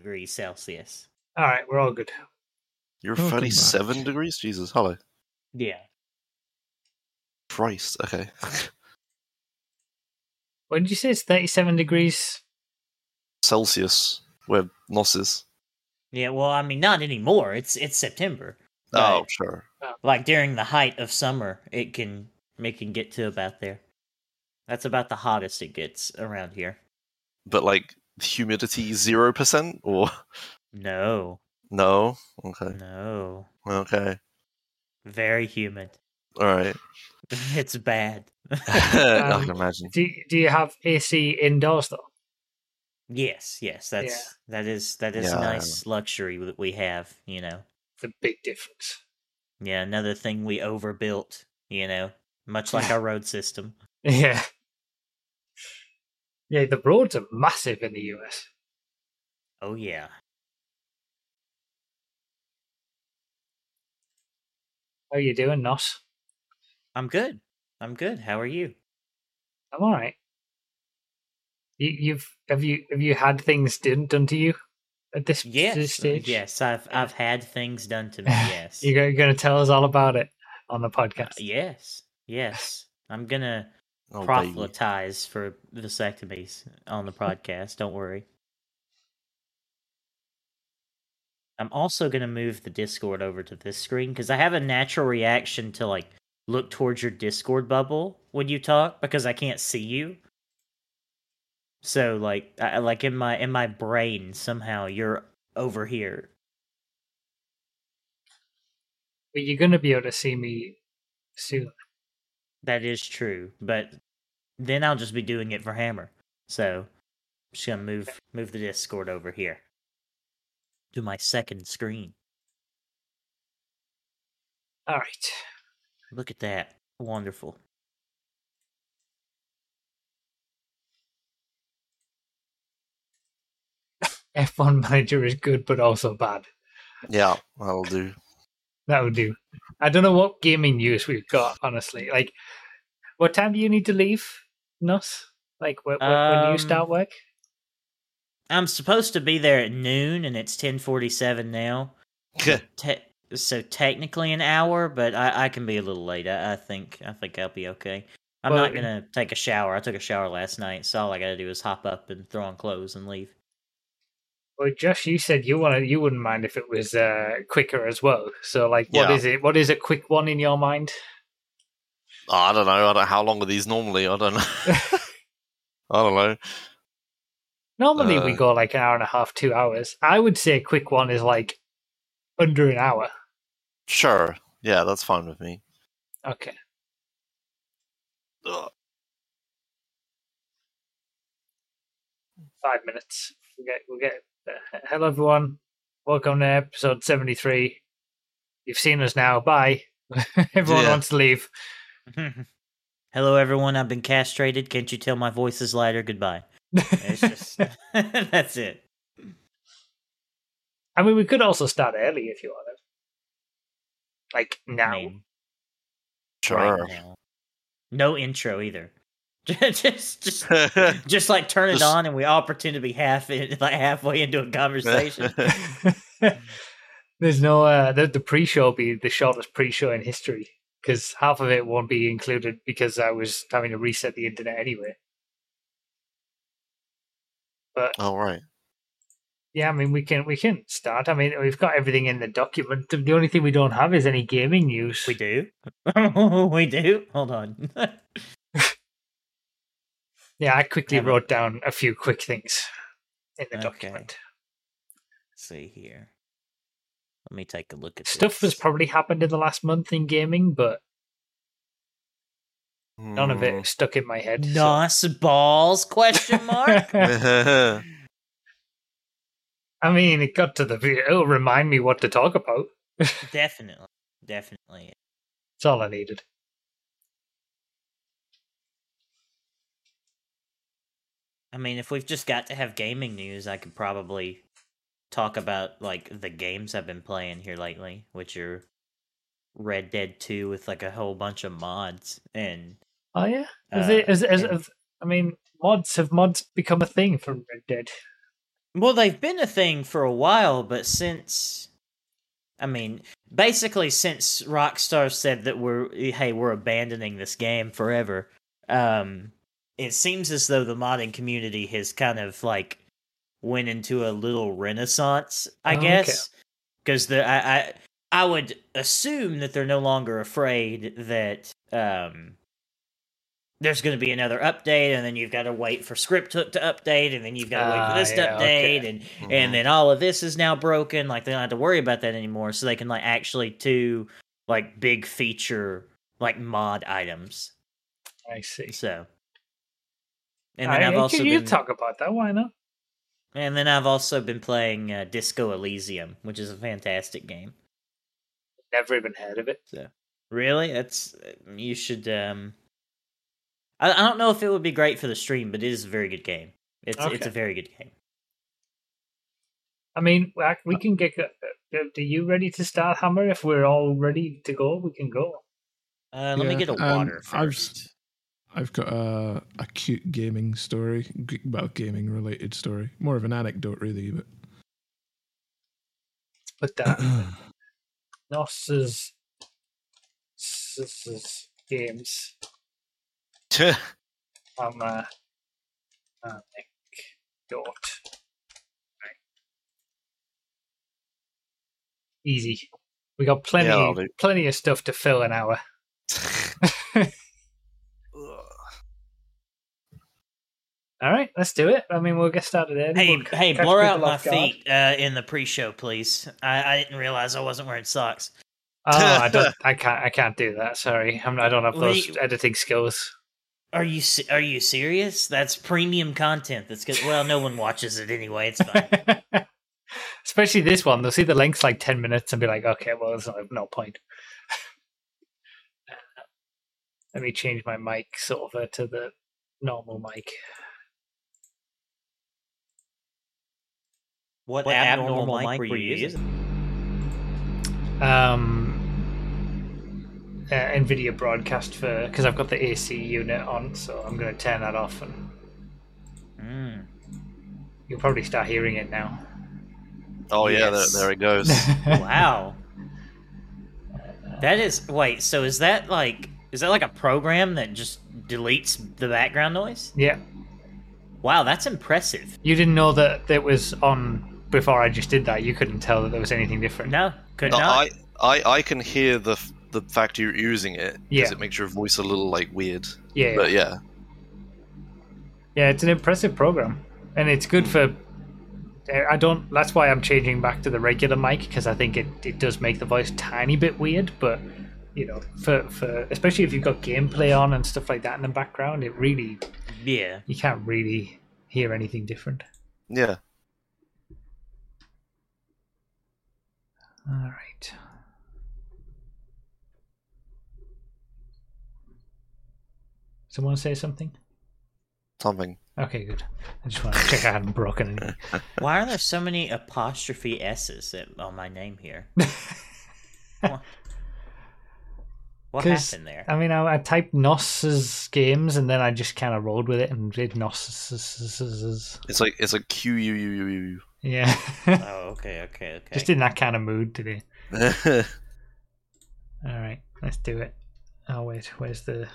degrees Celsius. All right, we're all good. You're Welcome 37 back. degrees? Jesus, hello. Yeah. Christ, okay. When did you say it's 37 degrees? Celsius, where Nos is. Yeah, well, I mean, not anymore. It's it's September. Oh, sure. like during the height of summer, it can make it can get to about there. That's about the hottest it gets around here. But like humidity 0% or No, no? Okay. no, Okay. very humid. All right. it's bad. I Um, can imagine. Do do you have AC indoors though? yes, yes, that's that is that is Yeah. a nice luxury that we have. You know, It's a big difference. yeah, another thing we overbuilt. You know, much like our road system. Yeah. Yeah, the roads are massive in the US. Oh yeah. How you doing, Nos? I'm good. I'm good. How are you? I'm all right. You, you've have you have you had things done done to you at this, this Yes, stage? yes. I've I've had things done to me. Yes. You're, going to tell us all about it on the Uh, podcast. yes, yes. I'm gonna Oh, baby. proselytize for vasectomies on the podcast. Don't worry. I'm also gonna move the Discord over to this screen because I have a natural reaction to like look towards your Discord bubble when you talk because I can't see you. So like, I, like in my in my brain somehow you're over here. But you're going to be able to see me soon. That is true, but then I'll just be doing it for Hammer. So I'm just gonna move move the Discord over here to my second screen. All right. Look at that, wonderful. F1 Manager is good, but also bad. Yeah, that'll do. That would do. I don't know what gaming news we've got, honestly. Like, what time do you need to leave, Nos? Like, wh- wh- when you Um, start work? I'm supposed to be there at noon, and it's 10:47 now. Te- so technically an hour, but I, I can be a little late. I, I think I think I'll be okay. I'm Well, not gonna take a shower. I took a shower last night, so all I gotta do is hop up and throw on clothes and leave. Well, Josh, you said you want you wouldn't mind if it was uh, quicker as well. So, like, what Yeah. is it? What is a quick one in your mind? Oh, I don't know. I don't, how long are these normally? I don't know. I don't know. Normally, we Uh, go like an hour and a half, two hours. I would say a quick one is like under an hour. Sure. Yeah, that's fine with me. Okay. Ugh. Five minutes. We'll get. We'll get. Hello, everyone. Welcome to episode seventy-three. You've seen us now. Bye. Everyone Yeah. wants to leave. Hello, everyone. I've been castrated. Can't you tell my voice is lighter? Goodbye. It's just that's it. I mean, we could also start early if you wanted. Like now. I mean, Sure. right now. No intro either. just, just, just like turn it Just- on, and we all pretend to be half in, like halfway into a conversation. There's no uh, the the pre-show will be the shortest pre-show in history because half of it won't be included because I was having to reset the internet anyway. But All right. yeah, I mean we can we can start. I mean we've got everything in the document. The only thing we don't have is any gaming news. we do, we do. Hold on. Yeah, I quickly Have wrote down a few quick things in the Okay. document. Let's see here. Let me take a look at Stuff has probably happened in the last month in gaming, but none of Hmm. it stuck in my head. so- Nos balls? Question mark. Mm. I mean, it got to the. It'll remind me what to talk about. definitely, definitely. That's all I needed. I mean, if we've just got to have gaming news, I could probably talk about like the games I've been playing here lately, which are Red Dead Two with like a whole bunch of mods and Oh yeah, is Uh, it? Is, is, and- is- I mean, mods have mods become a thing for Red Dead? Well, they've been a thing for a while, but since I mean, basically since Rockstar said that we're hey, we're abandoning this game forever, um it seems as though the modding community has kind of like went into a little renaissance, I Oh, guess. Because the I, I I would assume that they're no longer afraid that um there's going to be another update, and then you've got to wait for script hook to update, and then you've got to wait Ah, for this to yeah, okay. update, and Mhm. and then all of this is now broken. Like they don't have to worry about that anymore, so they can like actually do like big feature like mod items. I see. So, and then I, I've I also you been, talk about that. Why not? and then I've also been playing uh, Disco Elysium, which is a fantastic game. Never even heard of it. Really, it's you should. um I, I don't know if it would be great for the stream, but it is a very good game. It's it's a very good game. I mean, we- we can get. uh, Are you ready to start Hammer? If we're all ready to go, we can go. Uh, let me get a um, water I've- first. I've got a, a cute gaming story, g- well, gaming related story. More of an anecdote, really, but But that Nos's s- games on uh, anecdote. Easy. We got plenty, Yeah, plenty of stuff to fill an hour. All right, let's do it. I mean, we'll get started there. Hey, We'll hey, blur out my feet uh, in the pre-show, please. I, I didn't realize I wasn't wearing socks. Oh, I don't. I can't. I can't do that. Sorry, I'm, I don't have those Wait. editing skills. Are you are you serious? That's premium content. That's good. Well, no one watches it anyway. It's fine. Especially this one, they'll see the length's like ten minutes and be like, "Okay, well, there's no, no point." Let me change my mic sort of uh, to the normal mic. What, What abnormal, abnormal mic were you using? Um, uh, NVIDIA broadcast for because I've got the AC unit on, so I'm going to turn that off, and Mm. you'll probably start hearing it now. oh yeah, Yes. there, there it goes. Wow. That is wait. So is that like is that like a program that just deletes the background noise? yeah, Wow, that's impressive. you didn't know that it was on before I just did that. You couldn't tell that there was anything different. No, could No, not. I, I I can hear the the fact you're using it because Yeah. it makes your voice a little like weird. Yeah, But yeah, Yeah, it's an impressive program, and it's good for. I don't. That's why I'm changing back to the regular mic because I think it, it does make the voice tiny bit weird. But you know, for for especially if you've got gameplay on and stuff like that in the background, it really Yeah. you can't really hear anything different. yeah. All right. Someone say something. Something. Okay, good. I just want to check I hadn't broken anything. Why are there so many apostrophe s's at, on my name here? What happened there? I mean, I, I typed Nos's games and then I just kind of rolled with it and did Nos's. It's like it's like Q U U U U. Yeah. Oh, okay, okay, okay. just in that kind of mood today. All right, let's do it. Oh, wait, where's the.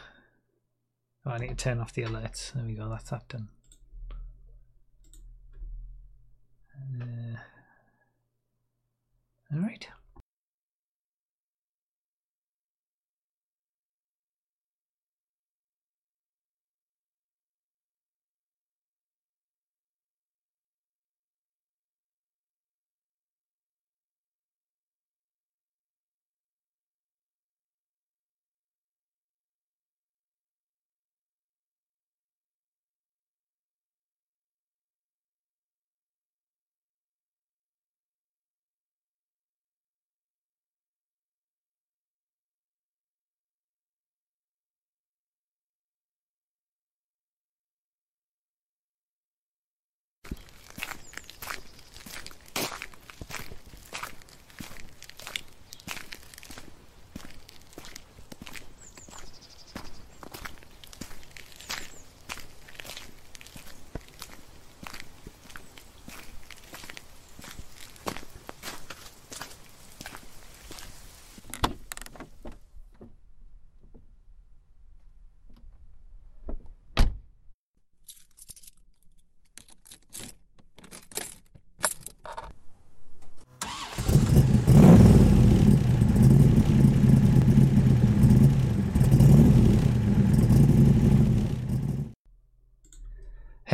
Oh, I need to turn off the alerts. There we go, that's that done. Uh, all right.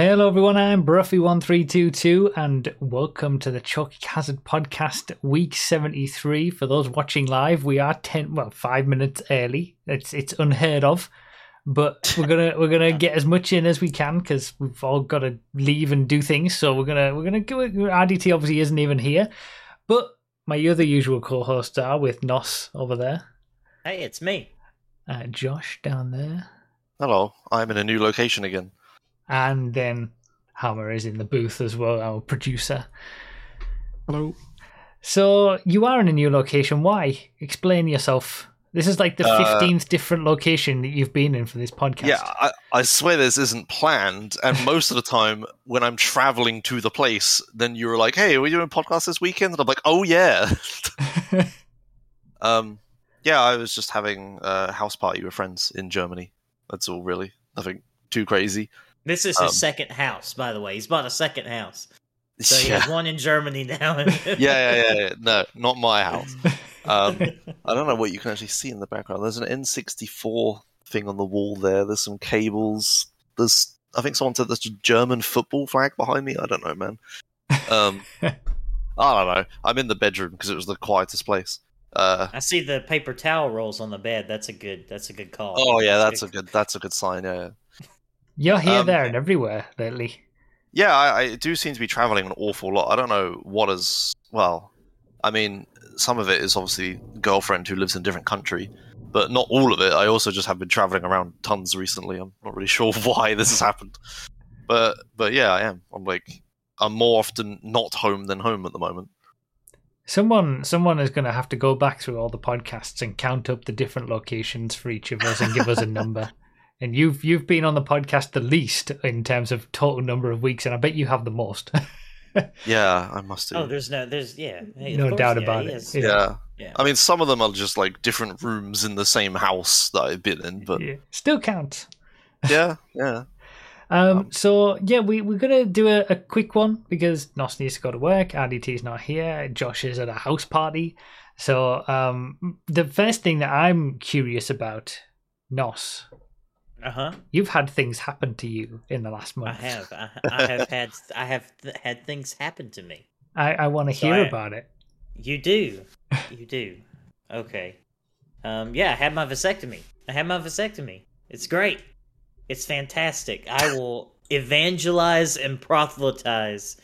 Hello, everyone. I'm Broughy1322, and welcome to the Choking Hazard podcast, week 73. For those watching live, we are 10, well, five minutes early. It's it's unheard of, but we're gonna we're gonna get as much in as we can because we've all got to leave and do things. So we're gonna we're gonna go. RDT obviously isn't even here, but my other usual co-hosts are with Nos over there, Hey, it's me. uh, Josh down there, Hello, I'm in a new location again. And then Hammer is in the booth as well, our producer. Hello. So you are in a new location. Why? Explain yourself. This is like the Uh, fifteenth different location that you've been in for this podcast. Yeah, I, I swear this isn't planned. And most of the time, when I'm traveling to the place, then you're like, "Hey, are we doing a podcast this weekend?" And I'm like, "Oh yeah." um, yeah, I was just having a house party with friends in Germany. That's all, really. Nothing too crazy. This is his Um, second house, by the way. He's bought a second house. So he yeah. has one in Germany now. yeah, yeah, yeah, yeah. No, not my house. Um, I don't know what you can actually see in the background. There's an N64 thing on the wall there. There's some cables. There's, I think someone said there's a German football flag behind me. I don't know, man. Um, I don't know. I'm in the bedroom because it was the quietest place. Uh, I see the paper towel rolls on the bed. That's a good. That's a good call. oh yeah, that's a good. That's a good sign. Yeah, yeah. You're here, Um, there, and everywhere lately. Yeah, I, I do seem to be traveling an awful lot. I don't know what is. Well, I mean, some of it is obviously girlfriend who lives in a different country, but not all of it. I also just have been traveling around tons recently. I'm not really sure why this has happened, but but yeah, I am. I'm like, I'm more often not home than home at the moment. Someone, someone is going to have to go back through all the podcasts and count up the different locations for each of us and give us a number. And you've you've been on the podcast the least in terms of total number of weeks, and I bet you have the most. Yeah, I must do. Oh, there's no, there's yeah, Hey, No course, doubt yeah, about it. Yeah. yeah. Yeah. I mean, some of them are just like different rooms in the same house that I've been in, but Yeah. Still counts. yeah, yeah. Um, so yeah, we we're gonna do a, a quick one because Nos needs to go to work. RDT's not here. Josh is at a house party. So um, the first thing that I'm curious about, Nos, Uh huh. you've had things happen to you in the last month. I have. I, I have had. I have th- had things happen to me. I, I want to So hear I- about it. You do. You do. Okay. Um. Yeah. I had my vasectomy. I had my vasectomy. It's great. It's fantastic. I will evangelize and proselytize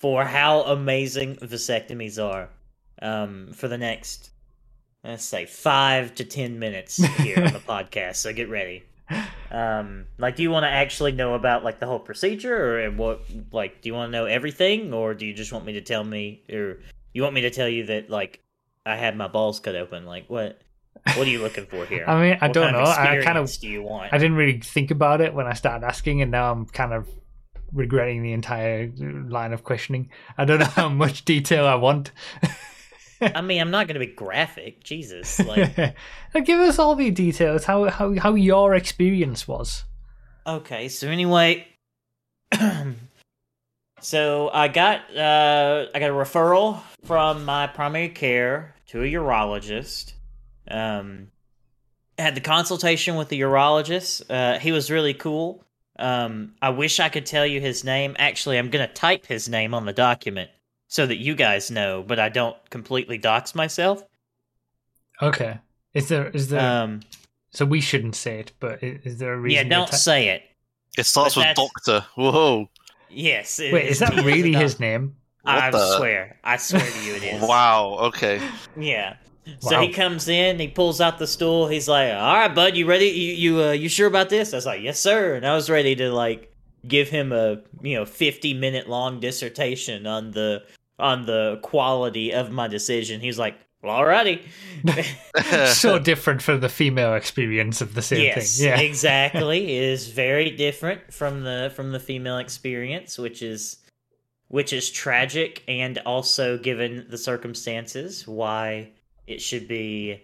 for how amazing vasectomies are. Um. For the next, let's say five to ten minutes here on the podcast. So get ready. Um. Like, do you want to actually know about like the whole procedure, or what? Like, do you want to know everything, or do you just want me to tell me, or you want me to tell you that like I had my balls cut open? Like, what? What are you looking for here? I mean, I What don't know. I kind of do you want? I didn't really think about it when I started asking, and now I'm kind of regretting the entire line of questioning. I don't know how much detail I want. I mean, I'm not going to be graphic. Jesus, like, Give us all the details. How how how your experience was. okay. So anyway, so I got uh, I got a referral from my primary care to a urologist. Um, had the consultation with the urologist. Uh, he was really cool. Um, I wish I could tell you his name. Actually, I'm gonna type his name on the document so that you guys know, but I don't completely dox myself. Okay. Is there is there? Um, so we shouldn't say it, but is there a reason? yeah, don't ta- say it. It starts But with Doctor. Whoa! Yes. it Wait, is that really doc- his name? I the- swear. I swear to you, it is. Wow. Okay. Yeah. So Wow. he comes in, he pulls out the stool. He's like, "All right, bud, you ready? You you uh, you sure about this?" I was like, "Yes, sir." And I was ready to like give him a you know fifty minute long dissertation on the on the quality of my decision. He's like, "Well, alrighty." so different from the female experience of the same yes, thing. Yeah. exactly. It is very different from the from the female experience, which is which is tragic, and also given the circumstances, why it should be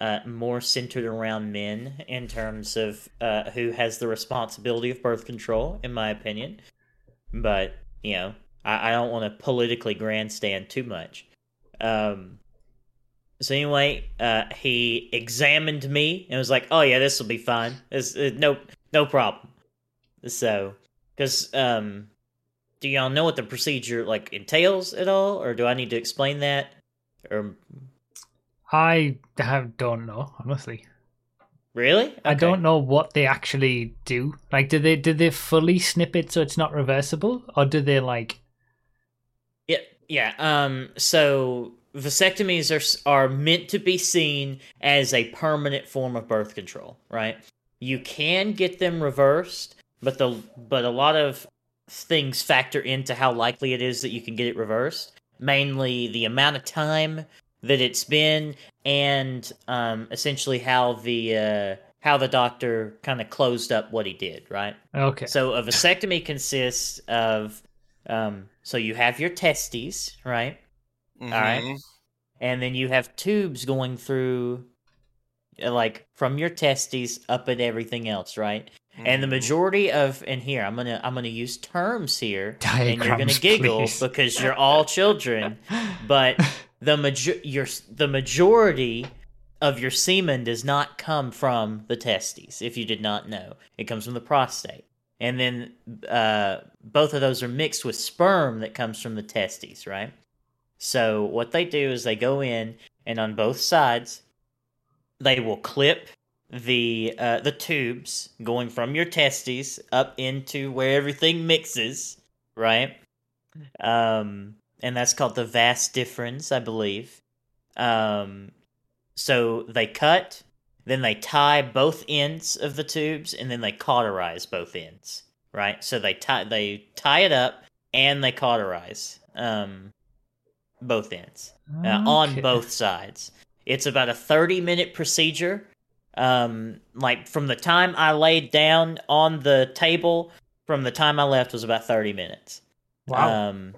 uh, more centered around men in terms of uh, who has the responsibility of birth control, in my opinion. But you know, I, I don't want to politically grandstand too much. Um, so anyway, uh, he examined me and was like, "Oh yeah, this will be fine. Uh, no no problem." So Because um, do y'all know what the procedure like entails at all, or do I need to explain that? Or I have, don't know, honestly. really, I don't know what they actually do. Like, do they do they fully snip it so it's not reversible, or do they like? Yeah. Um, so vasectomies are are meant to be seen as a permanent form of birth control, right? You can get them reversed, but the but a lot of things factor into how likely it is that you can get it reversed. Mainly the amount of time that it's been, and um, essentially how the uh, how the doctor kind of closed up what he did, right? Okay. So a vasectomy consists of um so you have your testes, right? right. Mhm. And then you have tubes going through uh, like from your testes up at everything else, right? And the Mhm. majority of and here I'm going to I'm going to use terms here and you're gonna giggle please. because you're all children, but the major your the majority of your semen does not come from the testes if you did not know it comes from the prostate and then uh, both of those are mixed with sperm that comes from the testes right? So what they do is they go in and on both sides they will clip the uh, the tubes going from your testes up into where everything mixes right? Um and that's called the vas deferens i believe. Um so they cut then they tie both ends of the tubes and then they cauterize both ends right? So they tie they tie it up and they cauterize um both ends. Uh, on both sides. It's about a 30 minute procedure. Um like from the time i laid down on the table from the time i left was about 30 minutes. Wow. um,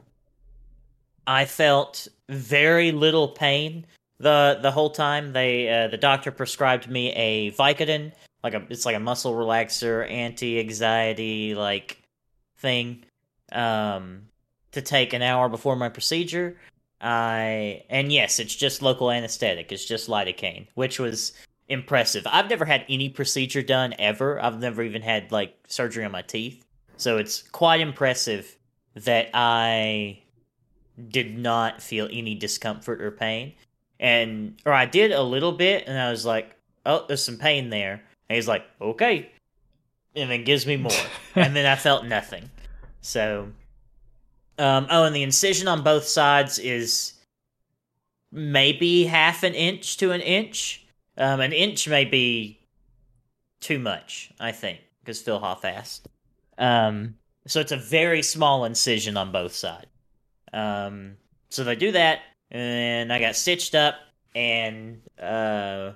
I felt very little pain the the whole time. They uh, the doctor prescribed me a Vicodin, like a it's like a muscle relaxer, anti anxiety like thing, um, to take an hour before my procedure. I and yes, it's just local anesthetic. It's just lidocaine, which was impressive. I've never had any procedure done ever. I've never even had like surgery on my teeth, so it's quite impressive that I did not feel any discomfort or pain. And or I did a little bit and I was like, "Oh, there's some pain there." And he's like, "Okay." And then gives me more. and then I felt nothing. So um oh, and the incision on both sides is maybe half an inch to an inch. Um an inch may be too much, I think, because Phil half-assed. Um so it's a very small incision on both sides. Um, so they do that, and I got stitched up, and uh,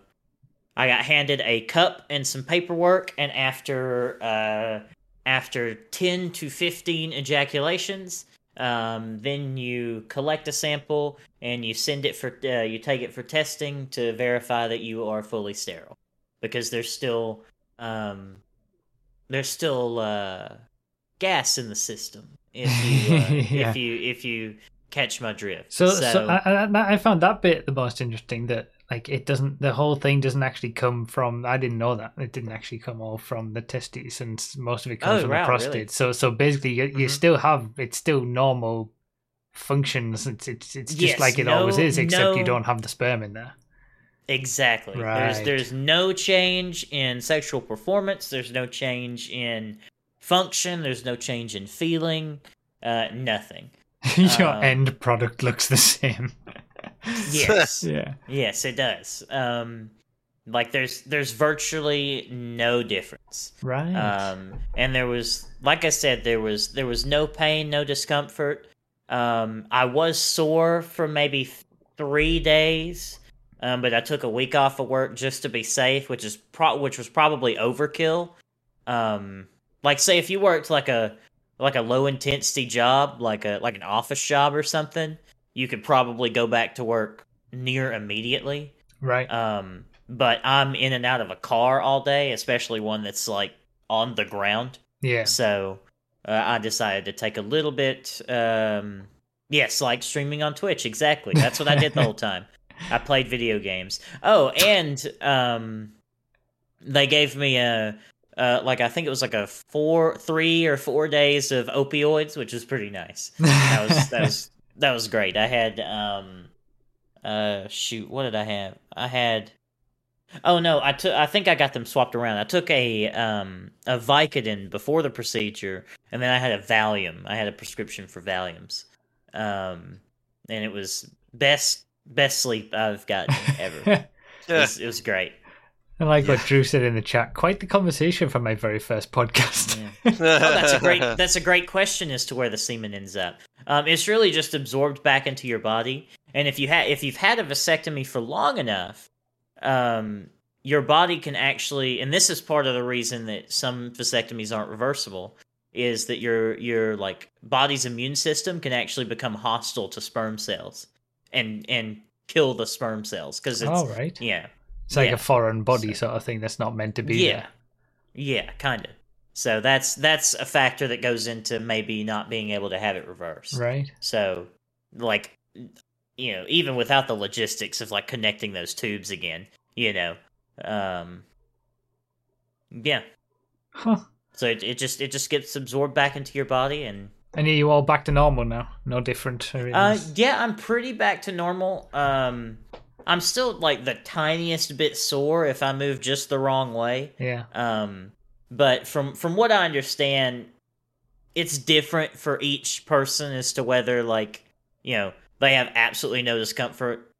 I got handed a cup and some paperwork. And after uh, after ten to fifteen ejaculations, um, then you collect a sample and you send it for uh, you take it for testing to verify that you are fully sterile, because there's still um, there's still uh, gas in the system if you uh, Yeah. if you if you catch my drift. So, so, I, I, I found that bit the most interesting. That like it doesn't, the whole thing doesn't actually come from. I didn't know that it didn't actually come all from the testes, and most of it comes Oh, from wow, the prostate. really? So, so basically, you, you Mhm. still have it's still normal functions. It's it's, it's just Yes, like it no- always is, except you don't have the sperm in there. Exactly. Right. There's there's no change in sexual performance. There's no change in function. There's no change in feeling. Uh, nothing. Your Um, end product looks the same. Yes. yeah. yes, it does. Um, like there's there's virtually no difference. Right. Um, and there was, like I said, there was there was no pain, no discomfort. Um, I was sore for maybe three days, um, but I took a week off of work just to be safe, which is pro- which was probably overkill. Um, like say if you worked like a like a low intensity job, like a like an office job or something, you could probably go back to work near immediately. right. Um, but I'm in and out of a car all day, especially one that's like on the ground. yeah. So uh, I decided to take a little bit. Um, yes, like streaming on Twitch. Exactly. That's what I did the whole time. I played video games. Oh, and um, they gave me a uh, like I think it was like a four, three or four days of opioids, which was pretty nice. That was that was that was great. I had um, uh, shoot, what did I have? I had. Oh no, I took. I think I got them swapped around. I took a um a Vicodin before the procedure, and then I had a Valium. I had a prescription for Valiums, um, and it was best best sleep I've gotten ever. it, was, it was great. I like what Drew said in the chat. Quite the conversation for my very first podcast. Yeah. Oh, that's a great. That's a great question as to where the semen ends up. Um, it's really just absorbed back into your body, and if you had if you've had a vasectomy for long enough, um, your body can actually, and this is part of the reason that some vasectomies aren't reversible, is that your your like body's immune system can actually become hostile to sperm cells, and and kill the sperm cells because it's All right. yeah It's like Yeah. a foreign body So- sort of thing that's not meant to be yeah there. yeah kind of so that's that's a factor that goes into maybe not being able to have it reversed Right. so like you know even without the logistics of like connecting those tubes again you know um yeah Huh. so it, it just it just gets absorbed back into your body and And are you all back to normal now? No different. uh yeah i'm pretty back to normal um i'm still like the tiniest bit sore if i move just the wrong way yeah. Um, but from from what I understand, it's different for each person as to whether like you know they have absolutely no discomfort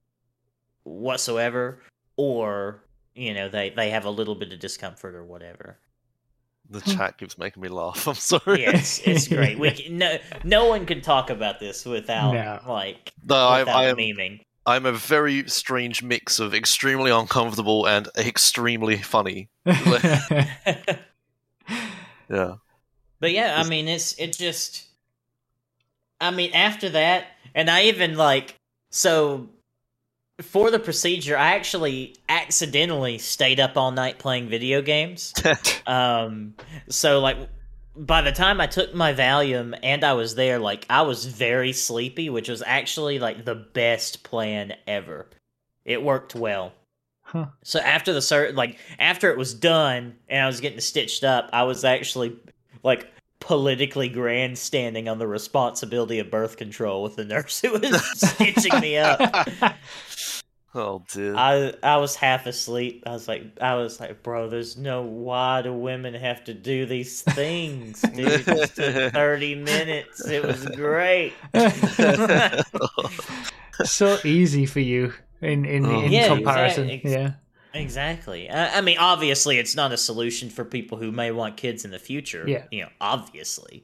whatsoever, or you know they they have a little bit of discomfort or whatever. The chat keeps making me laugh. I'm sorry. Yeah, it's it's great. We can, no no one can talk about this without No. like No, I, without I am memeing. I'm a very strange mix of extremely uncomfortable and extremely funny. Yeah. But yeah, I mean, it's it just. I mean, after that, and I even like so for the procedure, I actually accidentally stayed up all night playing video games. um, so like by the time I took my Valium and I was there, like I was very sleepy, which was actually like the best plan ever. It worked well. Huh. So after the sur- like after it was done and I was getting stitched up, I was actually like politically grandstanding on the responsibility of birth control with the nurse who was stitching me up. Oh dude. I I was half asleep. I was like I was like, bro, there's no why do women have to do these things, dude? Just took thirty minutes. It was great. so easy for you in in, Oh. in Yeah, comparison. exact- ex- yeah. Exactly. I, I mean, obviously, it's not a solution for people who may want kids in the future. Yeah. You know, obviously,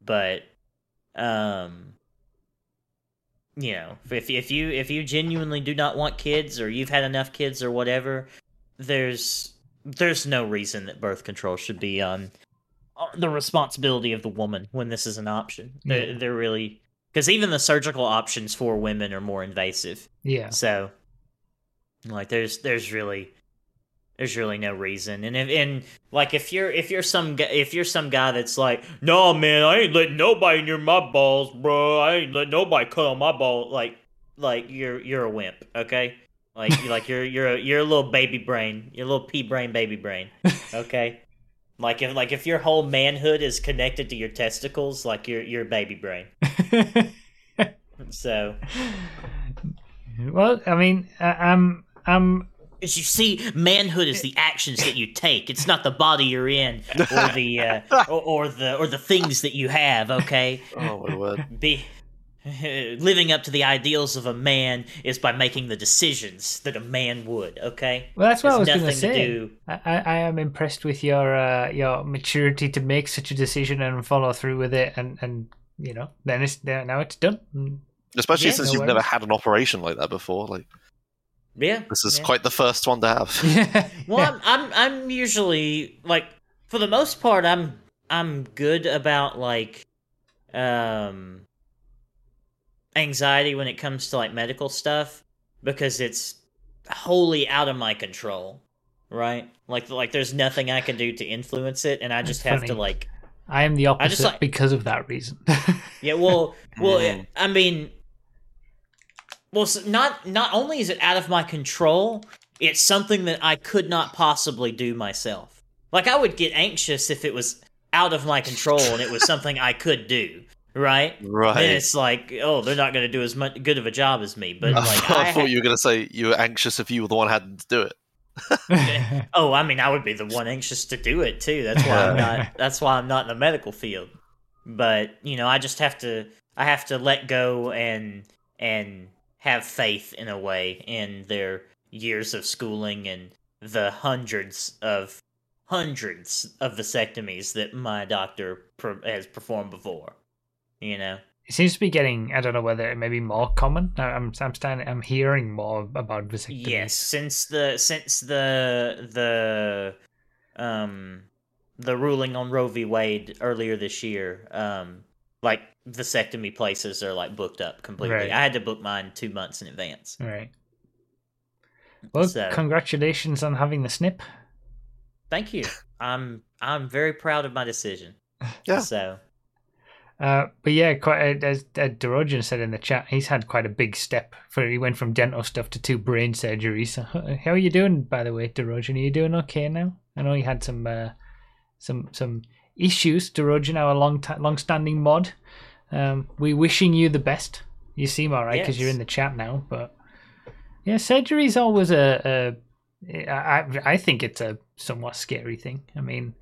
but um, you know, if if you if you genuinely do not want kids, or you've had enough kids, or whatever, there's there's no reason that birth control should be on the responsibility of the woman when this is an option. They're, they're really because even the surgical options for women are more invasive. Yeah. So, like, there's there's really there's really no reason, and if and like if you're if you're some gu- if you're some guy that's like, no man, I ain't letting nobody near my balls, bro. I ain't letting nobody cut on my ball. Like, like you're you're a wimp, okay? Like you like you're you're a, you're a little baby brain, you're a little pea brain, baby brain, okay? like if like if your whole manhood is connected to your testicles, like you're you're baby brain. So. well, I mean, I, I'm I'm As you see, manhood is the actions that you take. It's not the body you're in, or the uh, or, or the or the things that you have. Okay, oh my word. be living up to the ideals of a man is by making the decisions that a man would. Okay, well. That's what I was There's going to say. I, I I am impressed with your uh, your maturity to make such a decision and follow through with it, and and you know then it's now it's done. Mm. Especially Yeah, since no you've worries. never had an operation like that before. Like Yeah, this is yeah. quite the first one to have. Well, I'm, I'm I'm usually like for the most part I'm I'm good about like um anxiety when it comes to like medical stuff because it's wholly out of my control, right? Like like there's nothing I can do to influence it and I just That's have to like I am the opposite just like- because of that reason. yeah, well, well, Mm. I mean, well, so not not only is it out of my control, it's something that I could not possibly do myself. Like I would get anxious if it was out of my control and it was something I could do. Right? Right. Then it's like, oh, they're not going to do as much good of a job as me. But I, like, thought- I I thought ha- you were going to say you were anxious if you were the one having to do it. Oh, I mean, I would be the one anxious to do it too. That's why I'm not. That's why I'm not in the medical field. But you know, I just have to. I have to let go and and have faith in a way in their years of schooling and the hundreds of hundreds of vasectomies that my doctor per- has performed before. You know. it seems to be getting. I don't know whether it may be more common. I'm I'm standing. I'm hearing more about vasectomies. Yes, since the since the the um the ruling on Roe v. Wade earlier this year, um like vasectomy places are like booked up completely. Right. I had to book mine two months in advance. All right. Well, So- congratulations on having the snip. Thank you. I'm I'm very proud of my decision. Yeah. So Uh, but yeah, quite as, as Dorogen said in the chat, he's had quite a big step. For he went from dental stuff to two brain surgeries. How are you doing, by the way, Dorogen? Are you doing okay now? I know you had some uh, some some issues, to Dorogen, our long ti long-standing mod. Um, we wishing you the best. You seem all right because you're in the chat now, but yeah, surgery is always a, a I, I think it's a somewhat scary thing. I mean,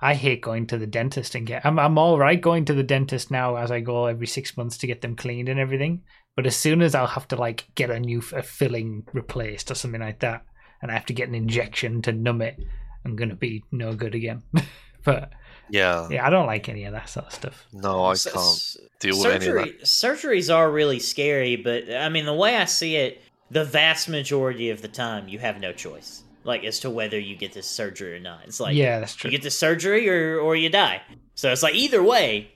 I hate going to the dentist and get. I'm I'm all right going to the dentist now as I go every six months to get them cleaned and everything. But as soon as I'll have to like get a new a filling replaced or something like that, and I have to get an injection to numb it, I'm gonna be no good again. but Yeah. yeah, I don't like any of that sort of stuff. No, I s- can't s- deal with any of that. surgeries are really scary, but I mean the way I see it, the vast majority of the time you have no choice. Like as to whether you get this surgery or not. It's like yeah, that's true. you get the surgery or or you die. So it's like either way,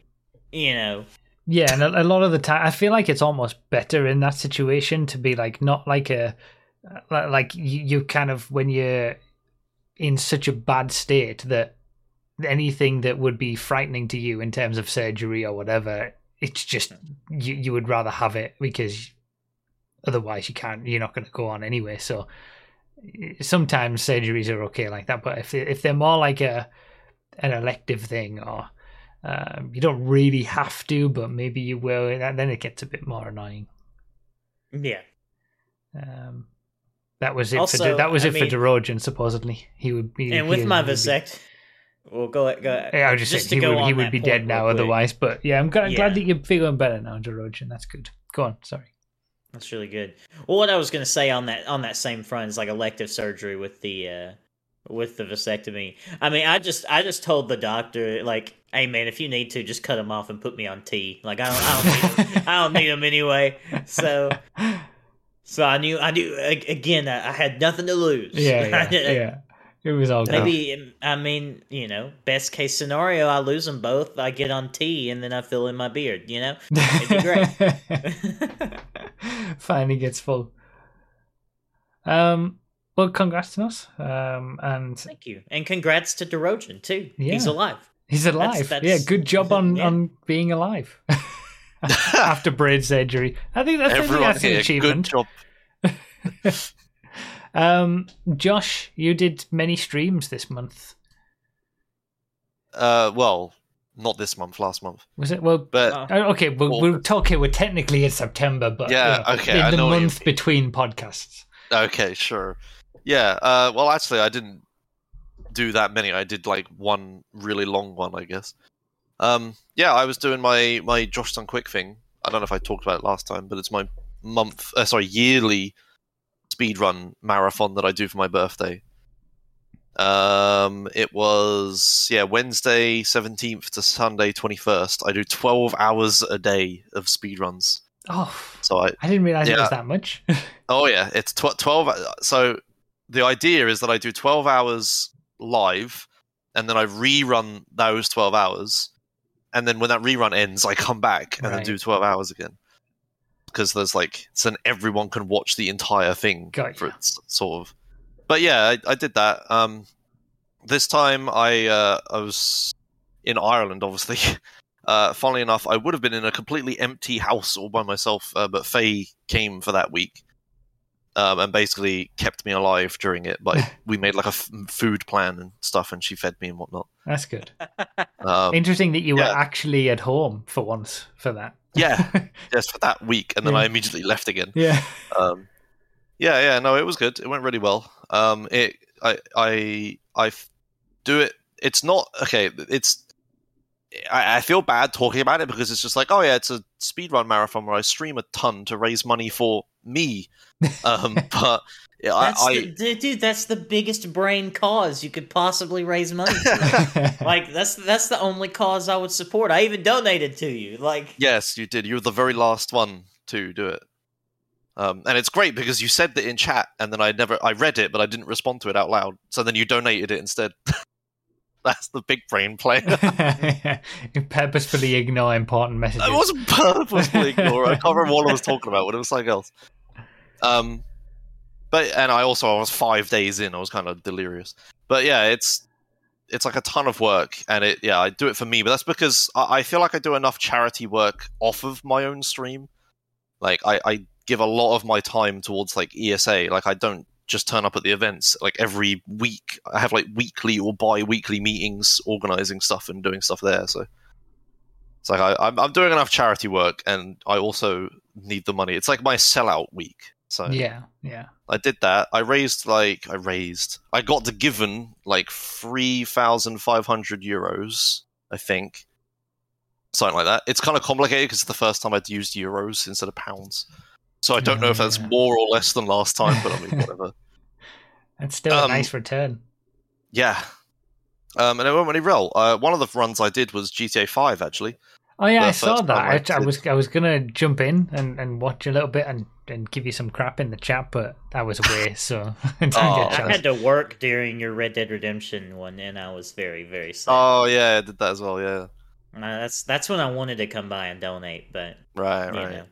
you know. Yeah, and a, a lot of the time, I feel like it's almost better in that situation to be like not like a uh, like you, you kind of when you're in such a bad state that anything that would be frightening to you in terms of surgery or whatever, it's just you you would rather have it because otherwise you can't you're not going to go on anyway. So sometimes surgeries are okay like that, but if if they're more like a an elective thing or um, you don't really have to, but maybe you will. and Then it gets a bit more annoying. Yeah. Um, that was it. for Also, De- that was I it mean- for Dorogen. Supposedly, he would be. And with my vasect well go go Yeah, I was just, just saying he would, he would be dead now otherwise. But yeah, I'm, glad, Yeah. glad that you're feeling better now, Dorogen. That's good. Go on. Sorry. That's really good. Well, what I was going to say on that on that same front is like elective surgery with the uh with the vasectomy. I mean, I just I just told the doctor like, "Hey man, if you need to, just cut them off and put me on T. Like I don't I don't need. I don't need them anyway." So so I knew I knew again I I had nothing to lose. Yeah, yeah, yeah. It was all good. Maybe I mean you know best case scenario I lose them both I get on T and then I fill in my beard you know it'd be great. Finally gets full. Um. Well, congrats to us. Um. And Thank you and congrats to Dorogen too. He's alive. He's alive. that's- yeah, good job on yeah. on being alive after brain surgery. I think that's, I think Everyone that's an here, good achievement. job. Um, Josh, you did many streams this month. Uh, well, not this month, last month. Was it? Well, But uh, okay, we'll, Well- we'll talk. Okay, we're technically in September, but Yeah, you know, okay, in I the month between podcasts. Okay, sure. Yeah. Uh, well, actually, I didn't do that many. I did like one really long one, I guess. Um, yeah, I was doing my my Josh Done Quick thing. I don't know if I talked about it last time, but it's my month, uh, sorry, yearly speedrun marathon that I do for my birthday. Um, it was yeah Wednesday seventeenth to Sunday twenty first. I do twelve hours a day of speedruns. Oh, So I I didn't realize it was that much. Oh yeah, it's tw- twelve. So the idea is that I do twelve hours live, and then I rerun those twelve hours, and then when that rerun ends, I come back and then do twelve hours again. Because there's like, so everyone can watch the entire thing for its sort of. But yeah, I, I did that. Um, this time I uh, I was in Ireland, obviously. Uh, funnily enough, I would have been in a completely empty house all by myself, uh, but Faye came for that week. um, and basically kept me alive during it. But we made like a f- food plan and stuff, and she fed me and whatnot. That's good. Um, Interesting that you were actually at home for once for that. Yeah, just for that week, and then Yeah. I immediately left again. yeah. Um, yeah, yeah, no, it was good. It went really well. Um, it, I, I, I do it. It's not okay. It's. I, I feel bad talking about it because it's just like, oh yeah, it's a speedrun marathon where I stream a ton to raise money for me. Um, but That's I the, dude, dude, that's the biggest brain cause you could possibly raise money for. like that's that's the only cause I would support. I even donated to you. Like Yes, you did. You were the very last one to do it. Um, and it's great because you said that in chat, and then I never, I read it, but I didn't respond to it out loud. So then you donated it instead. That's the big brain play. you purposefully ignore important messages. I wasn't purposely ignoring. I can't remember what I was talking about, but it was something else. Um, but and I also I was five days in. I was kind of delirious. But yeah, it's it's like a ton of work, and it yeah I do it for me. But that's because I, I feel like I do enough charity work off of my own stream. Like I, I give a lot of my time towards like ESA. Like I don't just turn up at the events like every week. I have like weekly or bi-weekly meetings, organizing stuff and doing stuff there. So it's like I, I'm, I'm doing enough charity work, and I also need the money. It's like my sellout week. So Yeah, yeah. I did that. I raised like I raised. I got the given like three thousand five hundred euros. I think something like that. It's kind of complicated because it's the first time I'd used euros instead of pounds. So I don't know if that's Yeah. more or less than last time, but I mean whatever. That's still a Um, nice return. Yeah. Um, and it went really well. Uh, one of the runs I did was GTA Five actually. Oh yeah, I saw that. I I, I was I was gonna jump in and, and watch a little bit and, and give you some crap in the chat, but I was away, so I Oh. get a I chance. had to work during your Red Dead Redemption one, and I was very very sad. Oh yeah, I did that as well. Yeah. Uh, that's that's when I wanted to come by and donate, but Right. Right. know.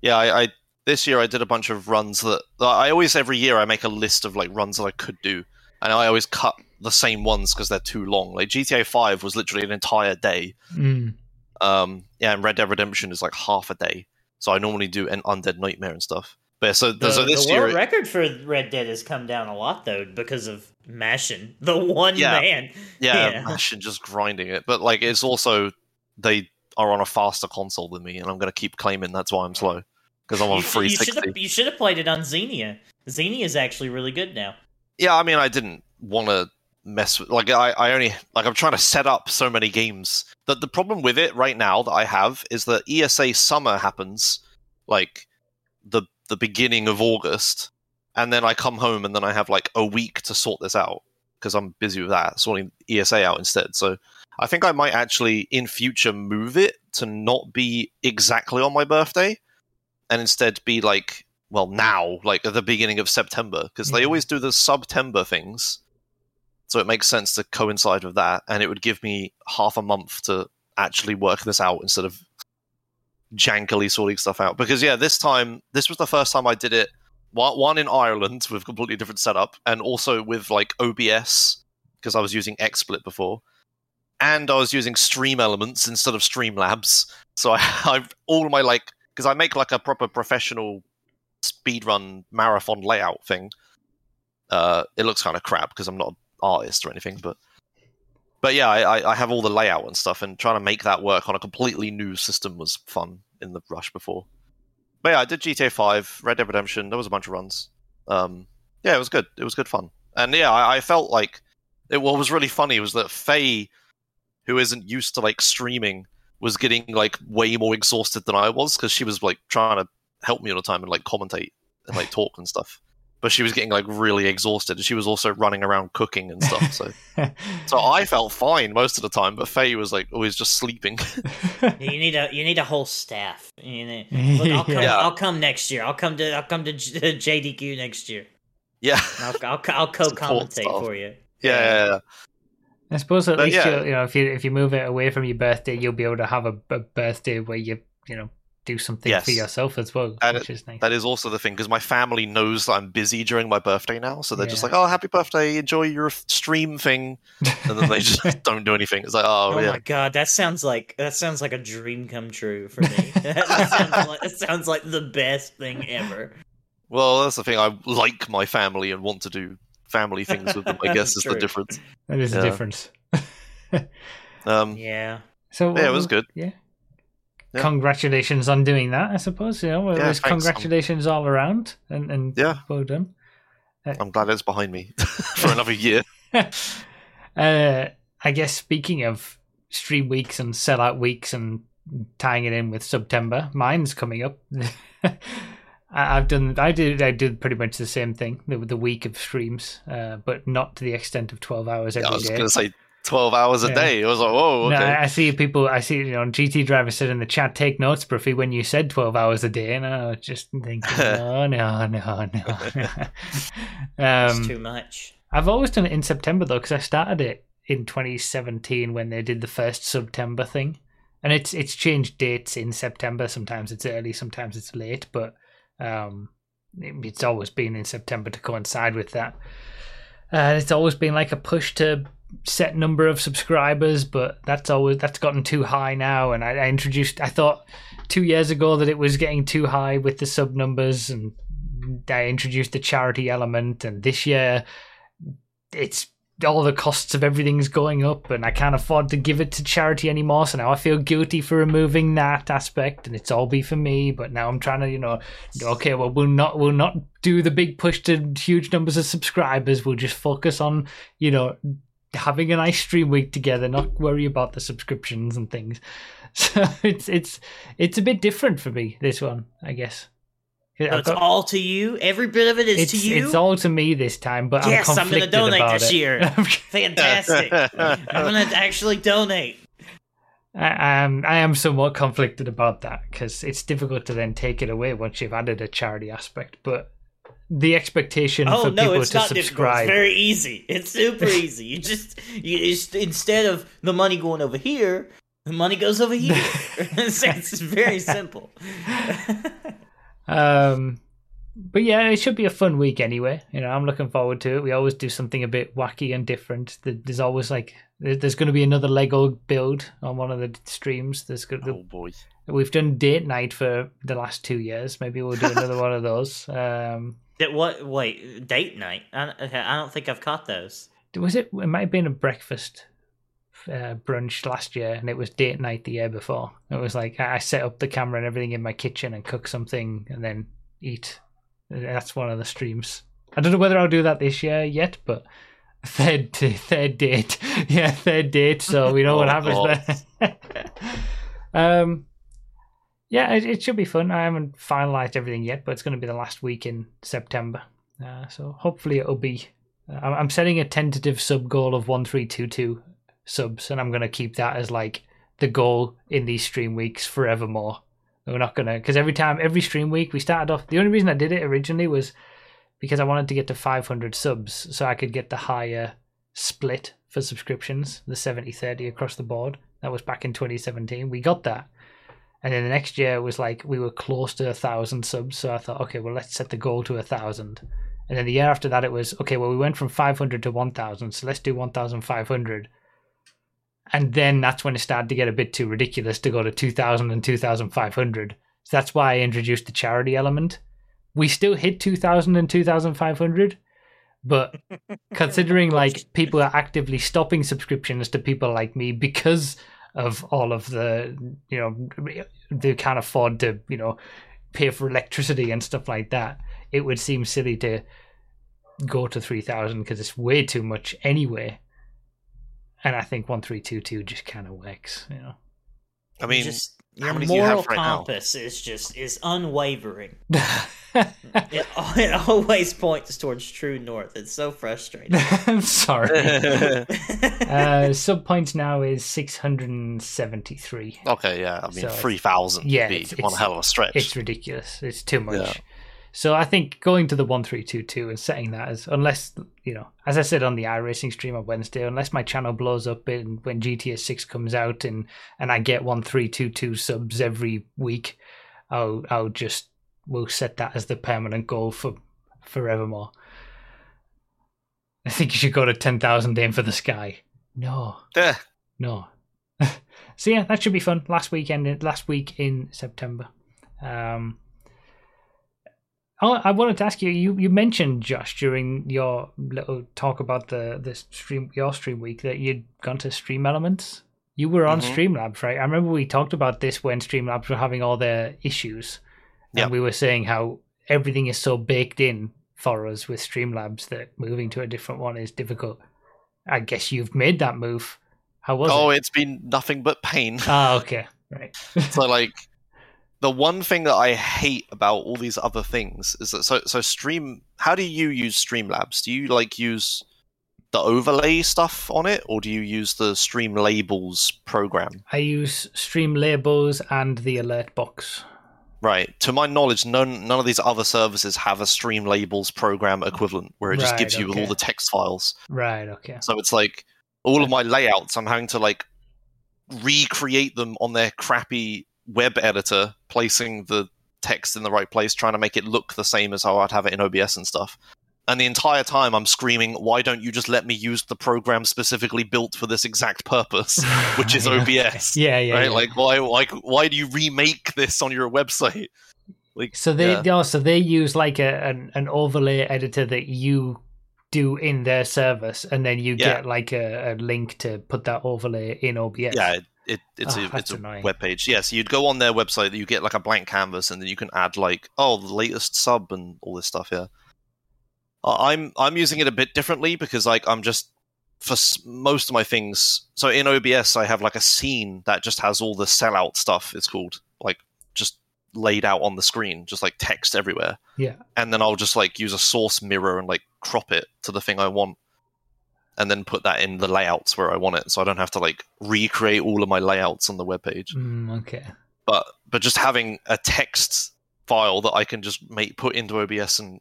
yeah I, I this year i did a bunch of runs that i always every year i make a list of like runs that i could do and i always cut the same ones because they're too long like gta 5 was literally an entire day Mm. um yeah and red dead redemption is like half a day so i normally do an undead nightmare and stuff but yeah, so, The, so this the year world record for Red Dead has come down a lot though because of Mashin, the one Yeah. man. yeah, yeah. mashing, just grinding it but like it's also they are on a faster console than me and i'm gonna keep claiming that's why i'm slow because i'm on sh- you should have you should have played it on Xenia. Xenia is actually really good now. yeah, I mean, I didn't want to mess with like I, I only like I'm trying to set up so many games. That the problem with it right now that I have is that ESA summer happens like the the beginning of August, and then I come home and then I have like a week to sort this out because I'm busy with that sorting ESA out instead. So I think I might actually in future move it to not be exactly on my birthday, and instead be like well now like at the beginning of september because they mm-hmm. always do the september things so it makes sense to coincide with that and it would give me half a month to actually work this out instead of jankily sorting stuff out because yeah this time this was the first time i did it one in ireland with completely different setup and also with like obs because i was using xsplit before and i was using stream elements instead of streamlabs so i i all my like because i make like a proper professional speedrun marathon layout thing. Uh, it looks kind of crap because I'm not artist or anything, but but yeah, I, I- have all the layout and stuff, and trying to make that work on a completely new system was fun in the rush before. But yeah, I did GTA Five, Red Dead Redemption. There was a bunch of runs. Um, yeah, it was good. It was good fun, and yeah, I, I felt like it. What was really funny was that Faye, who isn't used to like streaming, was getting like way more exhausted than I was because she was like trying to help me all the time and like commentate and like talk and stuff. But she was getting like really exhausted. and She was also running around cooking and stuff. So, so I felt fine most of the time, but Faye was like always just sleeping. You need a you need a whole staff. You need, look, I'll come. Yeah. I'll come next year. I'll come to I'll come to JDQ uh, next year. yeah, I'll I'll, I'll co-commentate for you. yeah, yeah, yeah. I suppose at But least yeah. you'll, you know if you if you move it away from your birthday, you'll be able to have a, a birthday where you you know do something for yourself as well, And which is nice. That is also the thing because my family knows that I'm busy during my birthday now, so they're just like, "Oh, happy birthday! Enjoy your stream thing," and then they just don't do anything. It's like, "Oh, Oh, yeah, my god, that sounds like that sounds like a dream come true for me. that, sounds like, that sounds like the best thing ever. Well, that's the thing. I like my family and want to do family things with them. I guess is the difference. That is Yeah. the difference. Um, Yeah. So Yeah, it was good. Yeah. Yeah. Congratulations on doing that. I suppose you know. Well, Yeah, congratulations all around, and and Yeah. well done. I'm glad it's behind me for another year. uh, I guess speaking of stream weeks and sellout weeks and tying it in with September, mine's coming up. I've done. I did. I did pretty much the same thing. The, the week of streams, uh, but not to the extent of twelve hours every I was going to say 12 hours a Yeah. day. I was like, whoa, No, okay. I I see people. I see you know GT driver said in the chat, "Take notes, Broughy, when you said twelve hours a day." And I was just thinking, no, no, no, no. It's um, too much. I've always done it in September though, because I started it in 2017 when they did the first September thing, and it's it's changed dates in September. Sometimes it's early, sometimes it's late, but um, it- it's always been in September to coincide with that. Uh, it's always been like a push to set number of subscribers, but that's always that's gotten too high now. And I, I introduced, I thought two years ago that it was getting too high with the sub numbers, and I introduced the charity element. And this year, it's all the costs of everything's going up, and I can't afford to give it to charity anymore. So now I feel guilty for removing that aspect, and it's all be for me. But now I'm trying to, you know, okay, well we'll not we'll not do the big push to huge numbers of subscribers. We'll just focus on, you know, having a nice stream week together, not worry about the subscriptions and things. So it's it's it's a bit different for me this one, I guess. So I've it's got- all to you. Every bit of it is to you. it's all to me this time, but Yes, I'm I'm gonna donate this it. year. Fantastic. I'm gonna actually donate. I am I am somewhat conflicted about that because it's difficult to then take it away once you've added a charity aspect. But the expectation Oh for no, people it's to not difficult. subscribe, It's very easy. It's super easy. You just you just instead of the money going over here, the money goes over here. it's, it's very simple. um, but yeah, it should be a fun week anyway. You know, I'm looking forward to it. We always do something a bit wacky and different. There's always like there's going to be another Lego build on one of the streams. There's go- oh, boy. we've done date night for the last two years. Maybe we'll do another one of those. Um, That what? Wait, date night? I, don't- okay, I don't think I've caught those. was it? It might have been a breakfast uh, brunch last year, and it was date night the year before. It was like I set up the camera and everything in my kitchen and cook something and then eat. That's one of the streams. I don't know whether I'll do that this year yet, but third third date, yeah, third date. So we know what Oh, happens there. um, yeah, it, it should be fun. I haven't finalized everything yet, but it's going to be the last week in September. Uh, so hopefully it'll be. Uh, I'm setting a tentative sub goal of one three two two subs, and I'm going to keep that as like the goal in these stream weeks forevermore. We're not gonna because every time every stream week we started off. The only reason I did it originally was because I wanted to get to 500 subs so I could get the higher split for subscriptions, the 70 30 across the board. That was back in 2017. We got that. And then the next year it was like we were close to a thousand subs. So I thought, okay, well, let's set the goal to a thousand. And then the year after that, it was okay, well, we went from 500 to 1000. So let's do 1500. And then that's when it started to get a bit too ridiculous to go to 2000 and 2500. So that's why I introduced the charity element. We still hit 2000 and 2500, but considering like people are actively stopping subscriptions to people like me because of all of the, you know, they can't afford to, you know, pay for electricity and stuff like that, it would seem silly to go to 3000 because it's way too much anyway. And I think 1322 just kind of works, you know. I mean, just, how your many do you have moral right now? compass is just is unwavering. It, it always points towards true north. It's so frustrating. I'm sorry. uh, sub points now is 673. okay, yeah. I mean, So it's- 3,000 yeah, would be it's- one it's- hell of a stretch. It's ridiculous. It's too much. Yeah. So I think going to the 1322 and setting that as, unless, you know, as I said on the iRacing stream on Wednesday, unless my channel blows up in, when GTA 6 comes out and, and I get 1322 subs every week, I'll, I'll just, we'll set that as the permanent goal for forevermore. I think you should go to 10,000 aim for the sky. No. No. so yeah, that should be fun. Last weekend, last week in September. Um, I wanted to ask you. You you mentioned Josh during your little talk about the the stream your stream week that you'd gone to Stream Elements. You were on Mhm. Streamlabs, right? I remember we talked about this when Streamlabs were having all their issues, and Yeah. we were saying how everything is so baked in for us with Streamlabs that moving to a different one is difficult. I guess you've made that move. How was oh, it? it's been nothing but pain. Ah, okay, right. so like the one thing that I hate about all these other things is that so so stream how do you use Streamlabs? Do you like use the overlay stuff on it or do you use the stream labels program? I use Stream Labels and the alert box. Right. To my knowledge, none none of these other services have a stream labels program equivalent where it just Right, gives you okay. all the text files. Right. Okay. So it's like all of my layouts, I'm having to like recreate them on their crappy web editor, placing the text in the right place, trying to make it look the same as how I'd have it in OBS and stuff. And the entire time I'm screaming, why don't you just let me use the program specifically built for this exact purpose, which is Yeah. OBS? Yeah, yeah. right? yeah. Like why like why do you remake this on your website? Like so they yeah. Oh, they also they use like a an, an overlay editor that you do in their service, and then you Yeah. get like a, a link to put that overlay in OBS. Yeah, it, it it's Oh, a it's a web page. Yeah, so you'd go on their website, you get like a blank canvas, and then you can add like oh the latest sub and all this stuff. Yeah, I'm I'm using it a bit differently because like I'm just for s- most of my things. So in OBS, I have like a scene that just has all the sellout stuff. It's called like just laid out on the screen, just like text everywhere. Yeah. and then I'll just like use a source mirror and like crop it to the thing I want, and then put that in the layouts where I want it, so I don't have to like recreate all of my layouts on the web page. Mm, okay. But but just having a text file that I can just make put into OBS and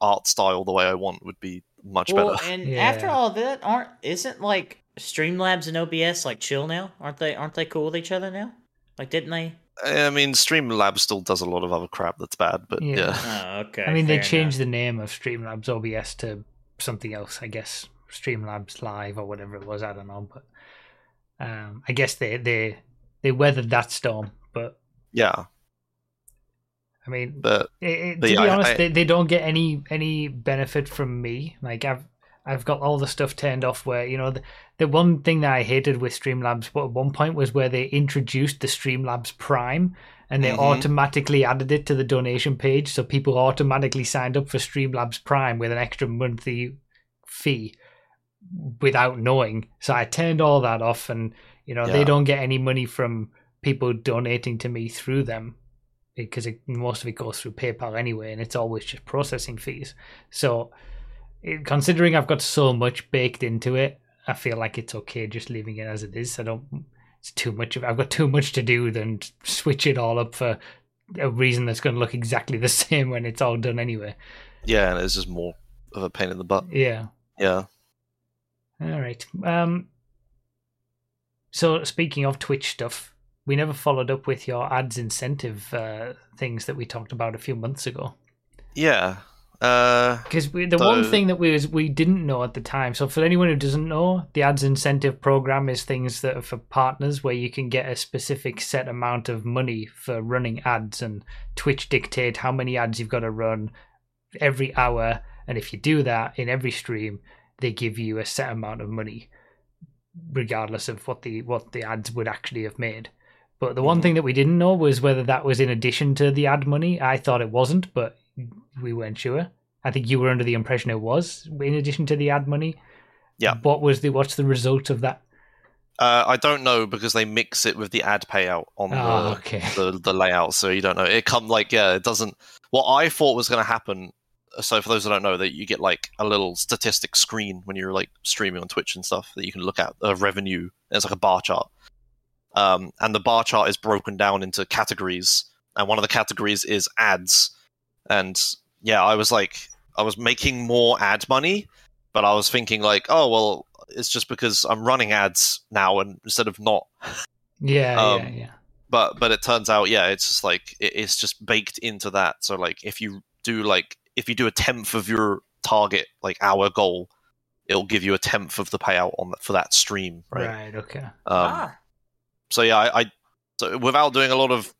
art style the way I want would be much Well, better. and Yeah. after all that, aren't isn't like Streamlabs and OBS like chill now? Aren't they? Aren't they cool with each other now? Like, didn't they? I mean, Streamlabs still does a lot of other crap that's bad, but Yeah. yeah, Oh, okay. I mean, they changed enough. the name of Streamlabs OBS to something else. I guess Streamlabs Live or whatever it was. I don't know, but um, I guess they they they weathered that storm. But yeah. I mean, But It, it- But to be I- honest, I- they, they don't get any any benefit from me. Like I've I've got all the stuff turned off. Where you know the, the one thing that I hated with Streamlabs at one point was where they introduced the Streamlabs Prime and they Mhm. automatically added it to the donation page, so people automatically signed up for Streamlabs Prime with an extra monthly fee without knowing. So I turned all that off, and you know they don't get any money from people donating to me through them because it, most of it goes through PayPal anyway, and it's always just processing fees. So, it, considering I've got so much baked into it, I feel like it's okay just leaving it as it is. I don't. It's too much of. I've got too much to do than switch it all up for a reason that's going to look exactly the same when it's all done anyway. yeah, and it's just more of a pain in the butt. Yeah. Yeah. All right. Um. So speaking of Twitch stuff, we never followed up with your ads incentive uh, things that we talked about a few months ago. Yeah. Uh, Because the one thing that we was we didn't know at the time. So for anyone who doesn't know, the ads incentive program is things that are for partners where you can get a specific set amount of money for running ads, and Twitch dictate how many ads you've got to run every hour. And if you do that in every stream, they give you a set amount of money, regardless of what the what the ads would actually have made. But the one Mhm. thing that we didn't know was whether that was in addition to the ad money. I thought it wasn't, but we weren't sure. I think you were under the impression it was in addition to the ad money. Yeah. What was the what's the result of that? uh, I don't know because they mix it with the ad payout on Oh, the okay. the the layout, so you don't know. It come like yeah, it doesn't. What I thought was going to happen. So for those that don't know, that you get like a little statistic screen when you're like streaming on Twitch and stuff that you can look at uh, revenue. It's like a bar chart, um, and the bar chart is broken down into categories, and one of the categories is ads. And yeah, I was like, I was making more ad money, but I was thinking like, oh well, it's just because I'm running ads now, and instead of not Yeah, Um, yeah, yeah. but but it turns out yeah it's just like it, it's just baked into that so like if you do like if you do a tenth of your target like hour goal it'll give you a tenth of the payout on for that stream right, Right. Okay. Um, ah, so yeah I, I so without doing a lot of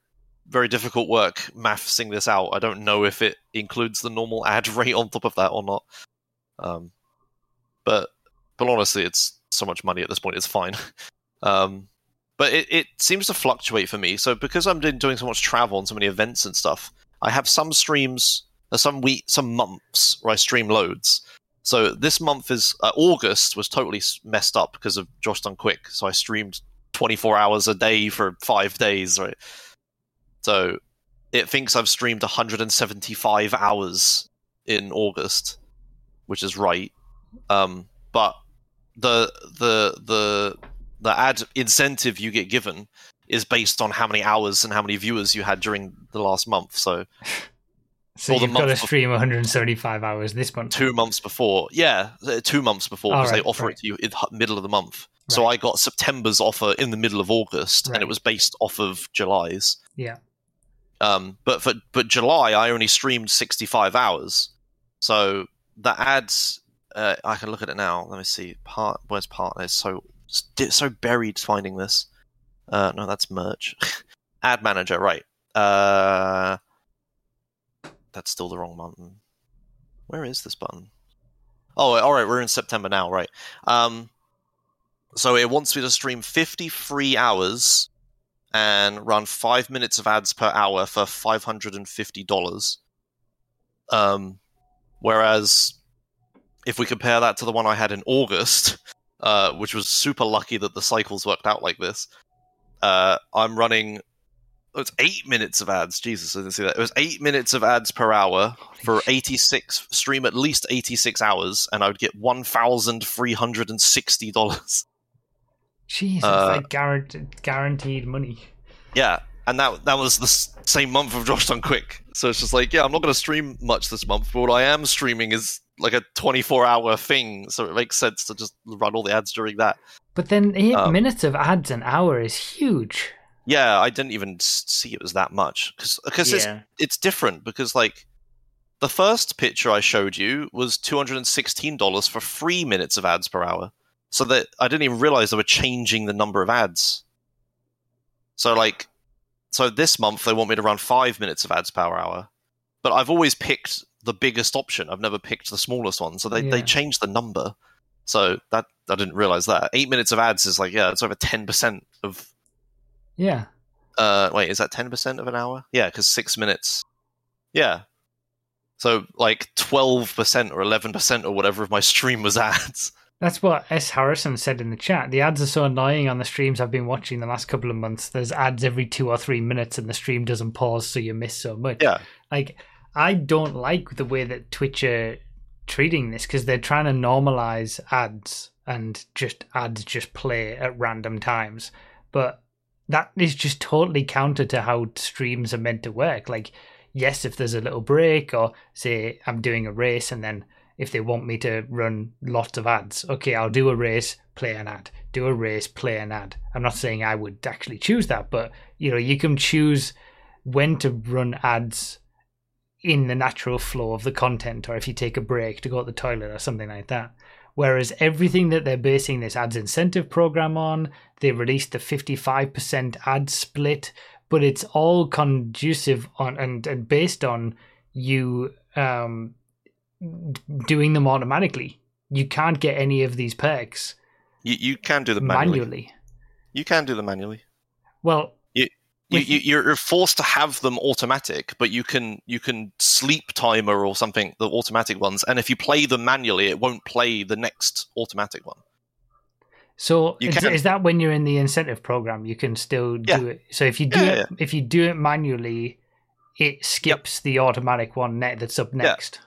very difficult work mathsing this out. I don't know if it includes the normal ad rate on top of that or not. Um, but but honestly, it's so much money at this point. It's fine. Um, but it, it seems to fluctuate for me. So because I'm doing, doing so much travel and so many events and stuff, I have some streams, some week, some months where I stream loads. So this month is uh, August was totally messed up because of Josh Done Quick. So I streamed 24 hours a day for five days, right? So it thinks I've streamed 175 hours in August, which is right. Um, but the the the the ad incentive you get given is based on how many hours and how many viewers you had during the last month. So So you've got to stream 175 hours this month. two months before, yeah, uh, two months before because Alright, they offer right. it to you in the middle of the month. So I got September's offer in the middle of August, and it was based off of July's. Yeah. Um, but for but July, I only streamed sixty five hours. So the ads, uh, I can look at it now. Let me see. Part where's partner? It's so it's so buried finding this. Uh, no, that's merch. Ad manager, right? Uh, that's still the wrong button. Where is this button? Oh, all right. We're in September now, right? Um, so it wants me to stream fifty three hours and run five minutes of ads per hour for five hundred and fifty dollars. Um, whereas if we compare that to the one I had in August, uh, which was super lucky that the cycles worked out like this, uh, I'm running. Oh, it's eight minutes of ads. Jesus, I didn't see that. It was eight minutes of ads per hour for 86 stream at least 86 hours, and I would get one thousand three hundred and sixty dollars. Jesus, Uh, like guaranteed, guaranteed money. Yeah, and that that was the same month of Josh Done Quick. So it's just like, yeah, I'm not going to stream much this month, but what I am streaming is like a 24 hour thing, so it makes sense to just run all the ads during that. But then eight Um, minutes of ads an hour is huge. Yeah, I didn't even see it was that much because it's yeah. it's different because like the first picture I showed you was two hundred and sixteen dollars for three minutes of ads per hour. So that I didn't even realize they were changing the number of ads. So like, so this month they want me to run five minutes of ads per hour, but I've always picked the biggest option. I've never picked the smallest one. So they they Yeah. changed the number. So that I didn't realize that eight minutes of ads is like yeah, it's over ten percent of Yeah. uh, wait, is that ten percent of an hour? Yeah, because six minutes. Yeah. So like twelve percent or eleven percent or whatever of my stream was ads. That's what S. Harrison said in the chat. The ads are so annoying on the streams I've been watching the last couple of months. There's ads every two or three minutes and the stream doesn't pause, so you miss so much. Yeah. Like, I don't like the way that Twitch are treating this because they're trying to normalize ads and just ads just play at random times. But that is just totally counter to how streams are meant to work. Like, yes, if there's a little break, or say I'm doing a race and then if they want me to run lots of ads. Okay, I'll do a race, play an ad. Do a race, play an ad. I'm not saying I would actually choose that, but you know, you can choose when to run ads in the natural flow of the content or if you take a break to go to the toilet or something like that. Whereas everything that they're basing this ads incentive program on, they released the 55% ad split, but it's all conducive on and, and based on you um, doing them automatically. You can't get any of these perks You you can do them manually. manually. You can do them manually. Well, You, you you're forced to have them automatic, but you can you can sleep timer or something the automatic ones, and if you play them manually, it won't play the next automatic one. so is, is that when you're in the incentive program, you can still Yeah. do it. So if you do Yeah, it, if you do it manually, it skips the automatic one net that's up next.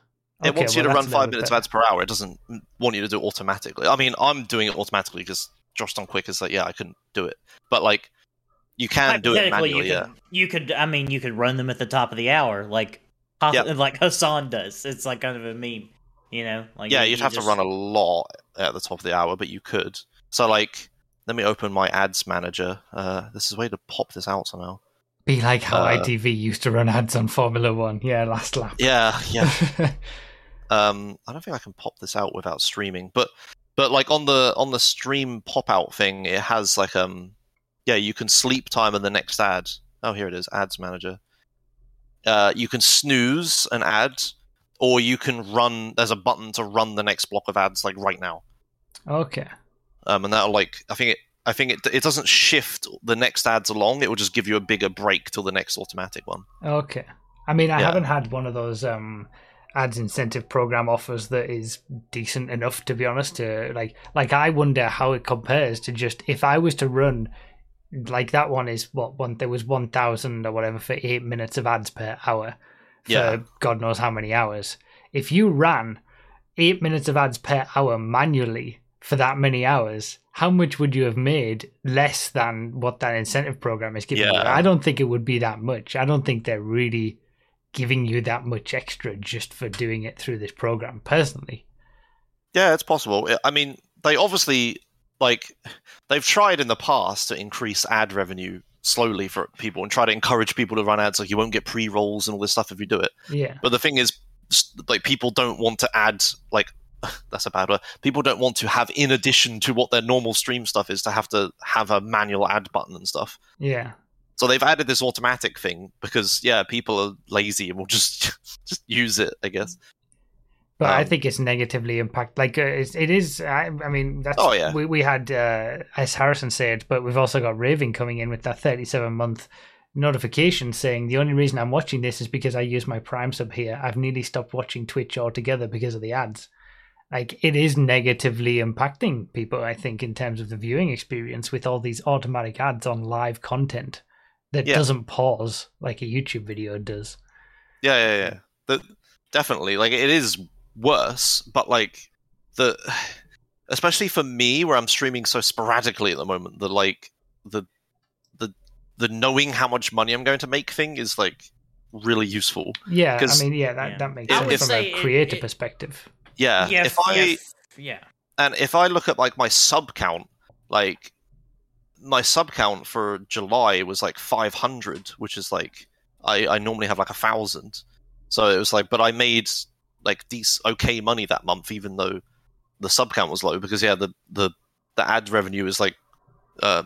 It wants you well, to run five bit minutes of ads per hour. It doesn't want you to do it automatically. I mean, I'm doing it automatically because Josh Done Quick is like, yeah, I couldn't do it, but like you can do it manually. you Yeah, could, you could. I mean, you could run them at the top of the hour, like Yep. like Hasan does. It's like kind of a meme, you know. Like yeah, you- you'd have just- to run a lot at the top of the hour, but you could. So like, let me open my ads manager. Uh, this is a way to pop this out somehow. Be like how Uh, ITV used to run ads on Formula One. Yeah, last lap. Yeah, yeah. um, I don't think I can pop this out without streaming, but but like on the on the stream pop out thing, it has like um, yeah, you can sleep time in the next ad, Oh, here it is. Ads manager. Uh, you can snooze an ad, or you can run. There's a button to run the next block of ads like right now. Okay. Um, and that'll like I think it. I think it it doesn't shift the next ads along. It will just give you a bigger break till the next automatic one. Okay. I mean, I Yeah. haven't had one of those um, ads incentive program offers that is decent enough, to be honest. To like, like I wonder how it compares to just if I was to run, like that one is what one there was one thousand or whatever for eight minutes of ads per hour for Yeah. God knows how many hours. If you ran eight minutes of ads per hour manually for that many hours, how much would you have made less than what that incentive program is giving you? Yeah. I don't think it would be that much. I don't think they're really giving you that much extra just for doing it through this program, personally. Yeah, it's possible. I mean, they obviously like they've tried in the past to increase ad revenue slowly for people and try to encourage people to run ads. Like you won't get pre rolls and all this stuff if you do it. Yeah. But the thing is, like people don't want to add like that's a bad word. People don't want to have in addition to what their normal stream stuff is to have to have a manual ad button and stuff. Yeah. So they've added this automatic thing because yeah, people are lazy and will just just use it. I guess. But I Um, think it's negatively impact. Like uh, it's, it is. I, I mean, that's. Oh, yeah. We we had uh, S. Harrison said, but we've also got Raven coming in with that thirty-seven month notification saying the only reason I'm watching this is because I use my Prime sub here. I've nearly stopped watching Twitch altogether because of the ads. Like it is negatively impacting people. I think in terms of the viewing experience with all these automatic ads on live content that Yeah. doesn't pause like a YouTube video does. Yeah, yeah, yeah. The, definitely. Like it is worse, but like the especially for me where I'm streaming so sporadically at the moment, the like the the the knowing how much money I'm going to make thing is like really useful. Yeah, I mean, yeah, that, Yeah. that makes I sense from say a it- creator it- perspective. Yeah. yes, if I yes, yeah. and if I look at like my sub count, like my sub count for July was like 500, which is like I, I normally have like a thousand. So it was like, but I made like these okay money that month, even though the sub count was low, because yeah, the the the ad revenue is like uh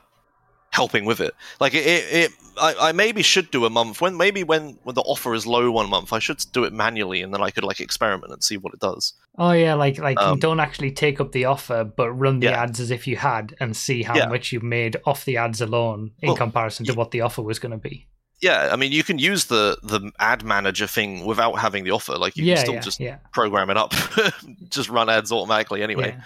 helping with it. Like it, it, it I, I maybe should do a month when maybe when when the offer is low one month, I should do it manually, and then I could like experiment and see what it does. Oh yeah, like like you Um, don't actually take up the offer, but run the Yeah. ads as if you had, and see how Yeah. much you made off the ads alone in Well, comparison to what the offer was going to be. Yeah, I mean, you can use the the ad manager thing without having the offer. Like you yeah, can still yeah, just yeah, program it up, just run ads automatically anyway.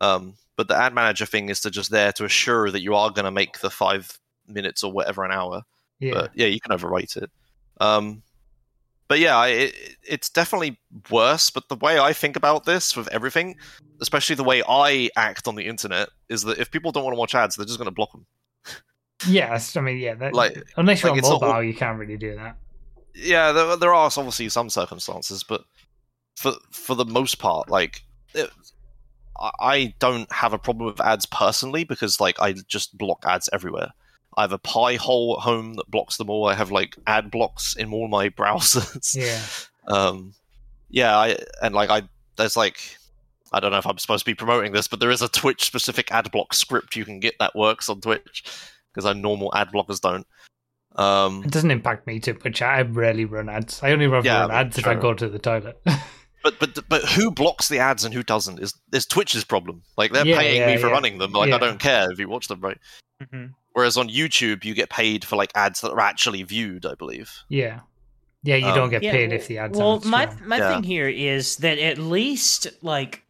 Um, but the ad manager thing is to just there to assure that you are going to make the five minutes or whatever an hour. yeah. But yeah, you can overwrite it. Um, but yeah, I, it, it's definitely worse. But the way I think about this with everything, especially the way I act on the internet, is that if people don't want to watch ads, they're just going to block them. Yes, I mean, yeah. That, Like- unless you're like on mobile, all- you can't really do that. yeah, there, there are obviously some circumstances, but for for the most part, like it, I- don't have a problem with ads personally because like I just block ads everywhere. I have a Pi hole at home that blocks them all. I have like ad blocks in all my browsers. Yeah, Um, yeah, I and like I there's like I don't know if I'm supposed to be promoting this, but there is a Twitch specific ad block script you can get that works on Twitch because our normal ad blockers don't. Um, it doesn't impact me too much. I rarely run ads. I only run, Yeah, run ads if I go to the toilet. But but but who blocks the ads and who doesn't is is Twitch's problem. Like they're Yeah, paying yeah, me for yeah. running them. Like Yeah. I don't care if you watch them, right? Mhm. Whereas on YouTube you get paid for like ads that are actually viewed. I believe. yeah, yeah. You Um, don't get Yeah, paid well- if the ads. Well, aren't my strong. my Yeah. thing here is that at least like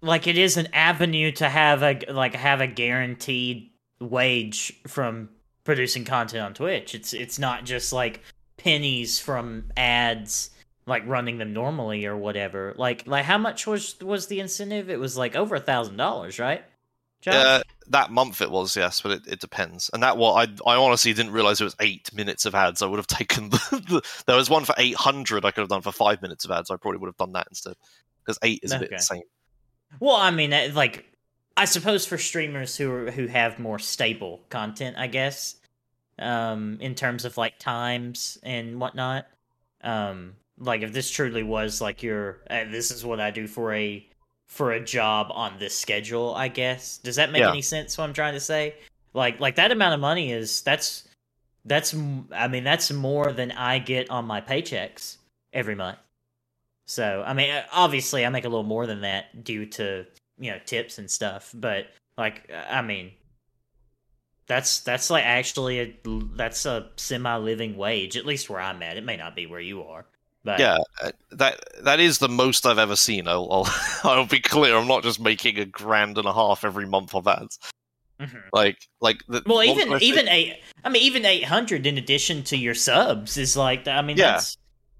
like it is an avenue to have a like have a guaranteed wage from producing content on Twitch. It's it's not just like pennies from ads like running them normally or whatever. Like like how much was was the incentive? It was like over a thousand dollars, right? Uh, that month it was yes, but it, it depends. And that what I I honestly didn't realize it was eight minutes of ads. I would have taken the, the there was one for eight hundred. I could have done for five minutes of ads. I probably would have done that instead because eight is a bit insane. Well, I mean, like, I suppose for streamers who are, who have more stable content, I guess, um, in terms of like times and whatnot. Um, like if this truly was like your, uh, this is what I do for a for a job on this schedule, I guess. Does that make Yeah. any sense? What I'm trying to say, like, like that amount of money is that's That's I mean that's more than I get on my paychecks every month. So I mean, obviously I make a little more than that due to you know tips and stuff. But like, I mean, that's that's like actually a that's a semi living wage at least where I'm at. It may not be where you are, but Yeah, uh, that that is the most I've ever seen. I'll I'll, I'll be clear. I'm not just making a grand and a half every month of ads. Mhm. Like like the, Well, even I even eight. I mean, even eight hundred in addition to your subs is like. I mean, Yeah. that's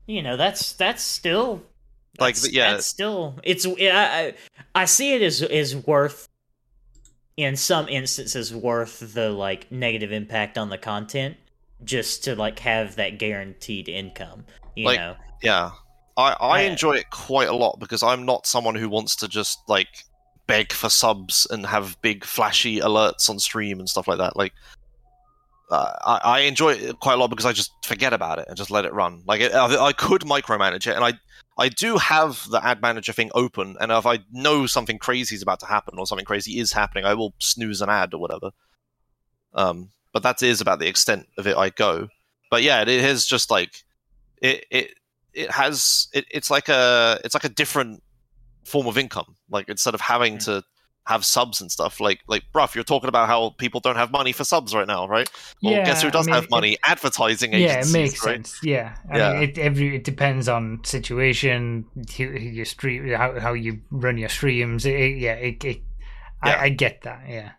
you know that's that's still Like, that's- yeah. That's still it's. I, I I see it as is worth in some instances worth the like negative impact on the content just to like have that guaranteed income. You Like, know. Yeah, I I Yeah. enjoy it quite a lot because I'm not someone who wants to just like beg for subs and have big flashy alerts on stream and stuff like that. Like, uh, I I enjoy it quite a lot because I just forget about it and just let it run. Like, I, I could micromanage it, and I I do have the ad manager thing open, and if I know something crazy is about to happen or something crazy is happening, I will snooze an ad or whatever. Um, but that is about the extent of it I go. But yeah, it is just like it it it has it, it's like a it's like a different form of income. Like instead of having Mm. to have subs and stuff, like like bruv, you're talking about how people don't have money for subs right now, right? Well, guess who I does mean, have it- money? Advertising yeah, it makes right? sense. Yeah, I Yeah. mean, it every it depends on situation, your stream, how how you run your streams. It, it- yeah, it, it, Yeah. I, I get that. Yeah,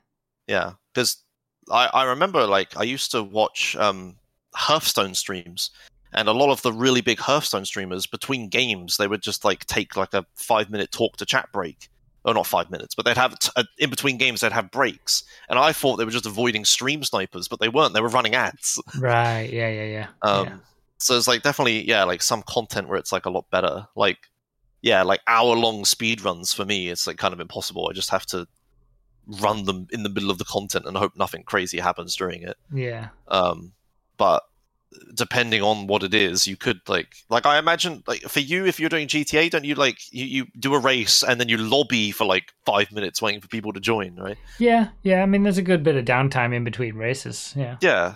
Yeah, because I, I remember like I used to watch um, Hearthstone streams, and a lot of the really big Hearthstone streamers between games they would just like take like a five minute talk to chat break. Or not five minutes, but they'd have t- uh, in between games they'd have breaks, and I thought they were just avoiding stream snipers, but they weren't. They were running ads. right. Yeah, yeah, yeah. Um, yeah. So it's like definitely yeah, like some content where it's like a lot better. Like yeah, like hour long speed runs for me, it's like kind of impossible. I just have to run them in the middle of the content and hope nothing crazy happens during it. Yeah, Um, but depending on what it is, you could like like I imagine like for you if you're doing GTA, don't you like you, you do a race and then you lobby for like five minutes waiting for people to join, right? yeah, yeah. I mean, there's a good bit of downtime in between races. Yeah, Yeah.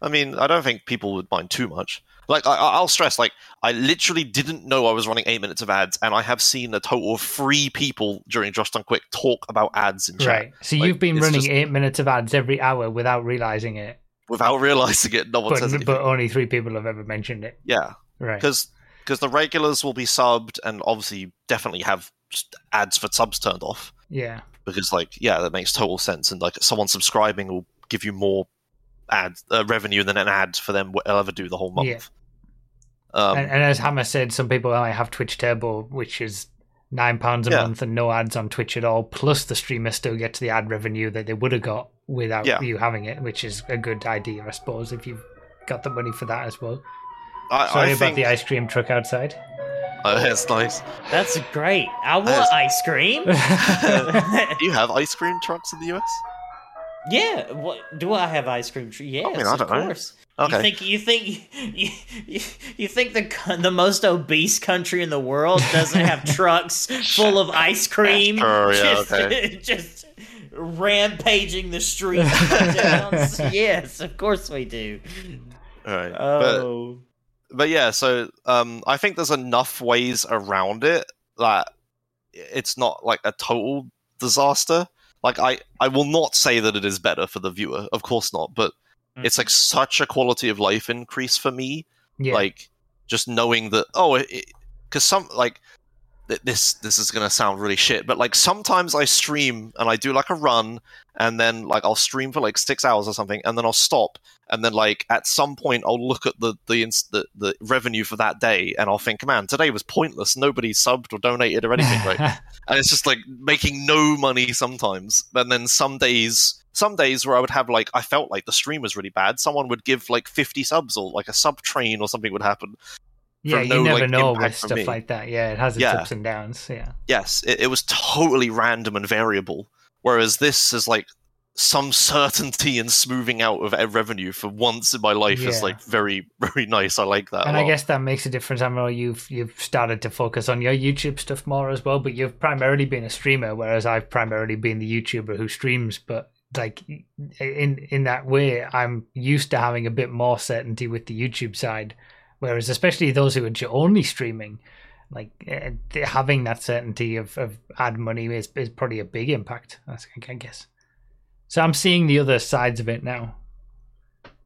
I mean, I don't think people would mind too much. Like, I, I- I'll stress, like, I literally didn't know I was running eight minutes of ads, and I have seen a total of three people during Josh Done Quick talk about ads in chat right. So Like, you've been running just- eight minutes of ads every hour without realizing it, without realizing it. No one says but anything. but only three people have ever mentioned it. yeah, Right. because because the regulars will be subbed, and obviously you definitely have ads for subs turned off Yeah. because, like, yeah, that makes total sense. And like, someone subscribing will give you more ad uh, revenue than an ad for them will ever do the whole month. Yeah. Um, and, and as Hammer said, some people only have Twitch Turbo, which is nine pounds a Yeah. month and no ads on Twitch at all. Plus, the streamer still gets the ad revenue that they would have got without Yeah. you having it, which is a good idea, I suppose, if you've got the money for that as well. I, Sorry I about think, the ice cream truck outside. Oh, that's nice. That's great. I want That's- ice cream. Do you have ice cream trucks in the US? yeah. What do I have ice cream? Tree? Yes, mean, I of don't know. course. Okay. You think you think you, you, you think the the most obese country in the world doesn't have trucks full of ice cream? Sure, yeah, just, okay. just rampaging the streets. yes, of course we do. All right. But Oh, but yeah, so um, I think there's enough ways around it that it's not like a total disaster. Like I, I will not say that it is better for the viewer, of course not, but it's like such a quality of life increase for me. yeah. Like just knowing that oh, because some like th- this this is gonna sound really shit, but like sometimes I stream and I do like a run, and then like I'll stream for like six hours or something, and then I'll stop, and then like at some point I'll look at the the the, the revenue for that day, and I'll think, man, today was pointless. Nobody subbed or donated or anything, right? and it's just like making no money sometimes. And then some days, some days where I would have like I felt like the stream was really bad. Someone would give like fifty subs or like a sub train or something would happen. Yeah, you no, never like, know with stuff like that. Yeah, it has its Yeah. ups and downs. Yeah. Yes, it, it was totally random and variable. Whereas this is like some certainty and smoothing out of revenue for once in my life is like very very nice. I like that. and I guess that makes a difference. I know you've you've started to focus on your YouTube stuff more as well, but you've primarily been a streamer, whereas I've primarily been the YouTuber who streams. But like in in that way, I'm used to having a bit more certainty with the YouTube side, whereas especially those who are only streaming, like uh, having that certainty of, of ad money is is probably a big impact. I guess. So I'm seeing the other sides of it now.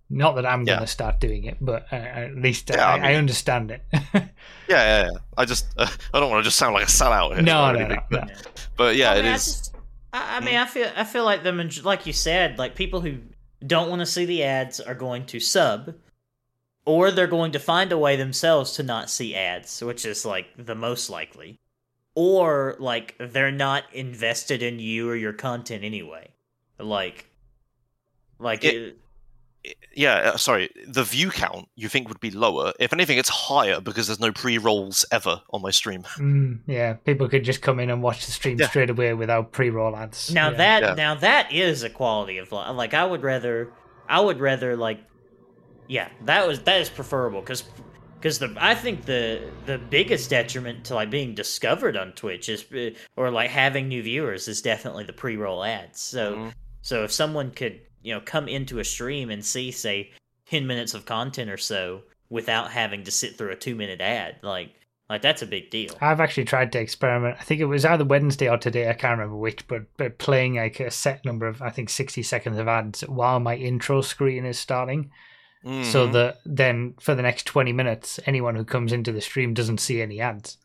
Not that I'm yeah. going to start doing it, but uh, at least yeah, I, I, mean, I, understand it. yeah, yeah, yeah, I just uh, I don't want to just sound like a sellout. Here no, no, no, but, no, but yeah, I mean, it is. Just, I, I mean, I feel I feel like them, like you said, like people who don't want to see the ads are going to sub, or they're going to find a way themselves to not see ads, which is like the most likely, or like they're not invested in you or your content anyway. Like, like it, yeah, uh, sorry, the view count you think would be lower. If anything, it's higher because there's no pre rolls ever on my stream. Mm, yeah, people could just come in and watch the stream yeah. straight away without pre roll ads. Now yeah. that yeah. now that is a quality of life. Like I would rather, I would rather like, yeah, that was that is preferable because because the I think the the biggest detriment to like being discovered on Twitch is uh, or like having new viewers is definitely the pre roll ads. So mm-hmm. so if someone could you know come into a stream and see say 10 minutes of content or so without having to sit through a 2 minute ad like like that's a big deal i've actually tried to experiment i think it was either wednesday or today i can't remember which but, but playing like a set number of i think 60 seconds of ads while my intro screen is starting mm-hmm. so that then for the next 20 minutes anyone who comes into the stream doesn't see any ads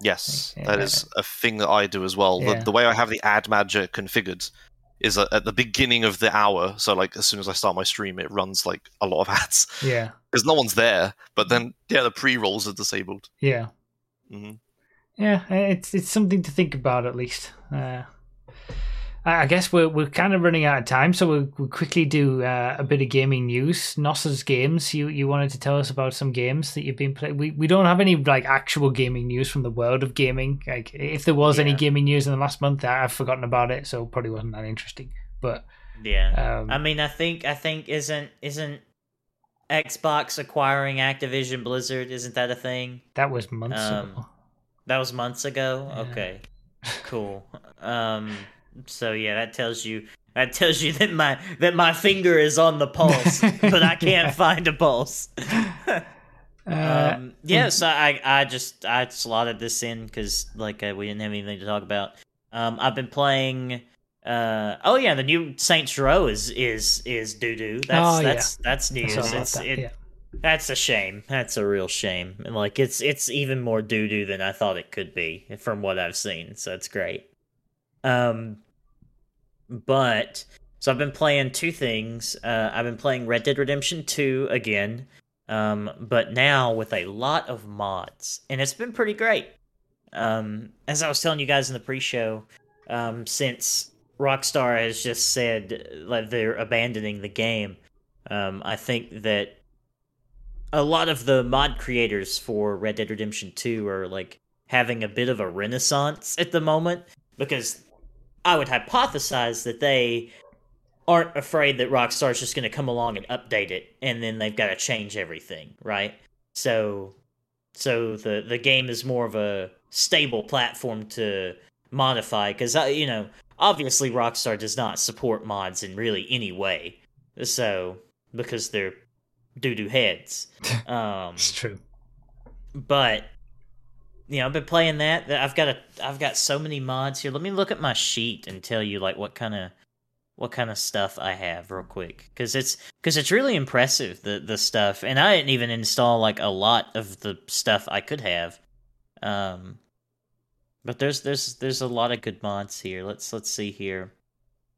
Yes, yeah. that is a thing that I do as well. Yeah. The, the, way I have the ad manager configured is at the beginning of the hour. So like as soon as I start my stream, it runs like a lot of ads. Yeah, because no one's there. But then yeah, the pre rolls are disabled. Yeah, mm-hmm. yeah, it's it's something to think about at least. Uh, I guess we're we're kind of running out of time, so we'll, we'll quickly do uh, a bit of gaming news. Nos's games. You you wanted to tell us about some games that you've been playing. We we don't have any like actual gaming news from the world of gaming. Like if there was yeah. any gaming news in the last month, I've forgotten about it, so probably wasn't that interesting. But yeah, um, I mean, I think I think isn't isn't Xbox acquiring Activision Blizzard? Isn't that a thing? That was months um, ago. That was months ago. Yeah. Okay, cool. Um so yeah, that tells you that tells you that my that my finger is on the pulse, but I can't find a pulse. uh, um, yeah, so I I just I slotted this in because like uh, we didn't have anything to talk about. Um, I've been playing. Uh, oh yeah, the new Saints Row is is is doo doo. That's oh, that's yeah. that's news. It's that, it, yeah. That's a shame. That's a real shame. And like it's it's even more doo doo than I thought it could be from what I've seen. So it's great. Um, but so I've been playing two things. Uh, I've been playing Red Dead Redemption 2 again, um, but now with a lot of mods, and it's been pretty great. Um, as I was telling you guys in the pre-show, um, since Rockstar has just said like they're abandoning the game, um, I think that a lot of the mod creators for Red Dead Redemption 2 are like having a bit of a renaissance at the moment because I would hypothesize that they aren't afraid that Rockstar's just going to come along and update it, and then they've got to change everything, right? So, so the the game is more of a stable platform to modify because you know obviously Rockstar does not support mods in really any way, so because they're doo doo heads. Um, it's true, but you know, I've been playing that. I've got a, I've got so many mods here. Let me look at my sheet and tell you like what kind of, what kind of stuff I have real quick, because it's because it's really impressive the the stuff, and I didn't even install like a lot of the stuff I could have. Um, but there's there's there's a lot of good mods here. Let's let's see here.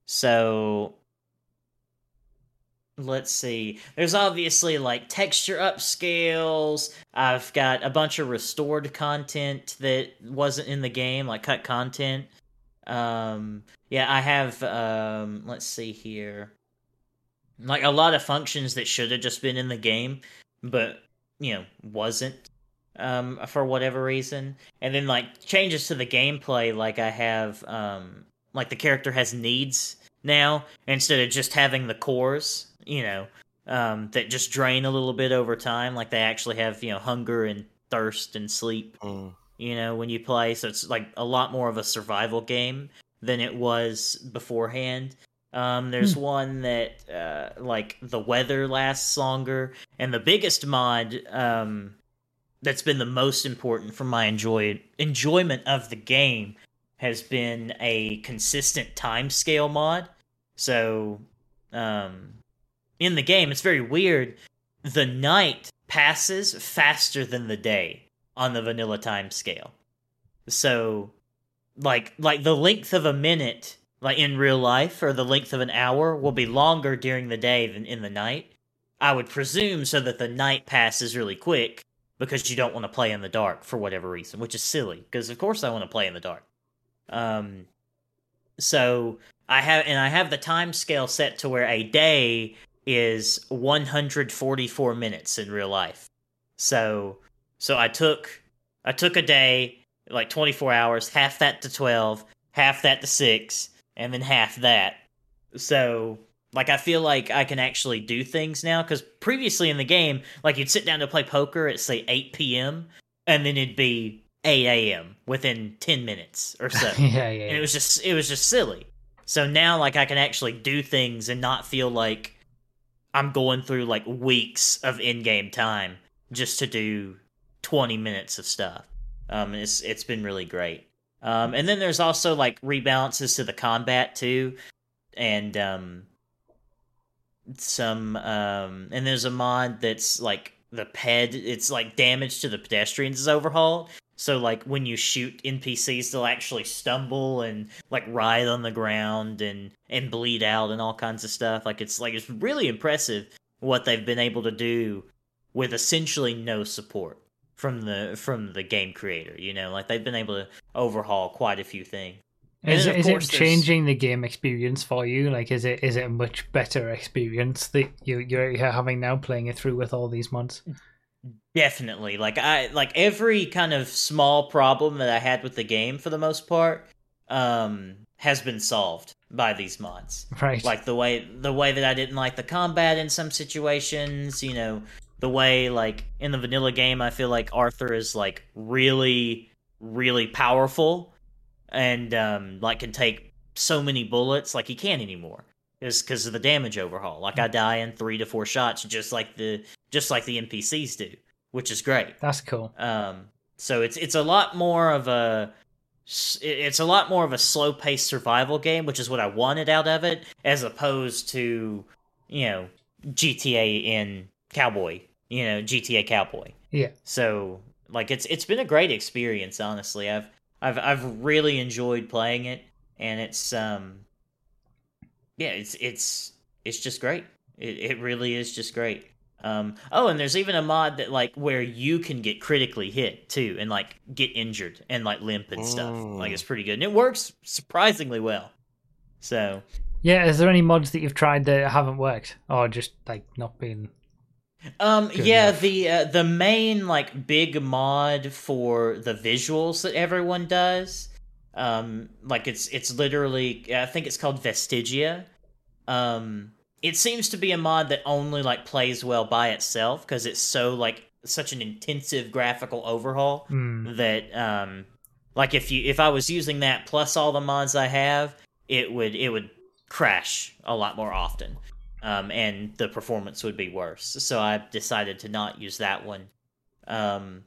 So let's see. There's obviously like texture upscales. I've got a bunch of restored content that wasn't in the game, like cut content. Um, yeah, I have. Um, let's see here. Like a lot of functions that should have just been in the game, but you know wasn't um for whatever reason and then like changes to the gameplay like i have um like the character has needs now instead of just having the cores you know, um, that just drain a little bit over time. Like they actually have, you know, hunger and thirst and sleep, mm. you know, when you play. So it's like a lot more of a survival game than it was beforehand. Um, there's one that uh, like the weather lasts longer, and the biggest mod um, that's been the most important for my enjoy enjoyment of the game has been a consistent time scale mod. So, um, in the game, it's very weird. The night passes faster than the day on the vanilla time scale. So, like, like the length of a minute, like in real life, or the length of an hour, will be longer during the day than in the night. I would presume so that the night passes really quick because you don't want to play in the dark for whatever reason, which is silly. Because of course I want to play in the dark. Um, so I have, and I have the time scale set to where a day is 144 minutes in real life. So, so I took, I took a day, like 24 hours, half that to 12, half that to six, and then half that. So, like, I feel like I can actually do things now because previously in the game, like, you'd sit down to play poker at say 8 p.m. and then it'd be 8 a.m. within 10 minutes or so. yeah, yeah. and it was just it was just silly. So now like I can actually do things and not feel like I'm going through like weeks of in-game time just to do 20 minutes of stuff. Um it's it's been really great. Um and then there's also like rebalances to the combat too and um some um and there's a mod that's like the ped it's like damage to the pedestrians is overhauled so like when you shoot NPCs, they'll actually stumble and like writhe on the ground and and bleed out and all kinds of stuff. Like it's like it's really impressive what they've been able to do with essentially no support from the from the game creator. You know, like they've been able to overhaul quite a few things. Is, it, is it there's- changing the game experience for you? Like, is it is it a much better experience that you you're having now playing it through with all these mods? Definitely. Like I like every kind of small problem that I had with the game for the most part um has been solved by these mods. Right. Like the way the way that I didn't like the combat in some situations, you know, the way like in the vanilla game I feel like Arthur is like really really powerful and um like can take so many bullets like he can't anymore. Is because of the damage overhaul. Like I die in 3 to 4 shots just like the just like the NPCs do, which is great. That's cool. Um, so it's it's a lot more of a it's a lot more of a slow paced survival game, which is what I wanted out of it, as opposed to you know GTA in Cowboy, you know GTA Cowboy. Yeah. So like it's it's been a great experience, honestly. I've I've I've really enjoyed playing it, and it's um yeah, it's it's it's just great. It it really is just great. Um, oh, and there's even a mod that like where you can get critically hit too, and like get injured and like limp and stuff. Like Mm. it's pretty good, and it works surprisingly well. So Yeah. Is there any mods that you've tried that haven't worked, or just like not been? Um yeah, enough. the uh, the main like big mod for the visuals that everyone does um like it's it's literally I think it's called Vestigia. Um it seems to be a mod that only like plays well by itself cuz it's so like such an intensive graphical overhaul Hmm. that um like if you if I was using that plus all the mods I have, it would it would crash a lot more often. Um and the performance would be worse. So I decided to not use that one. Um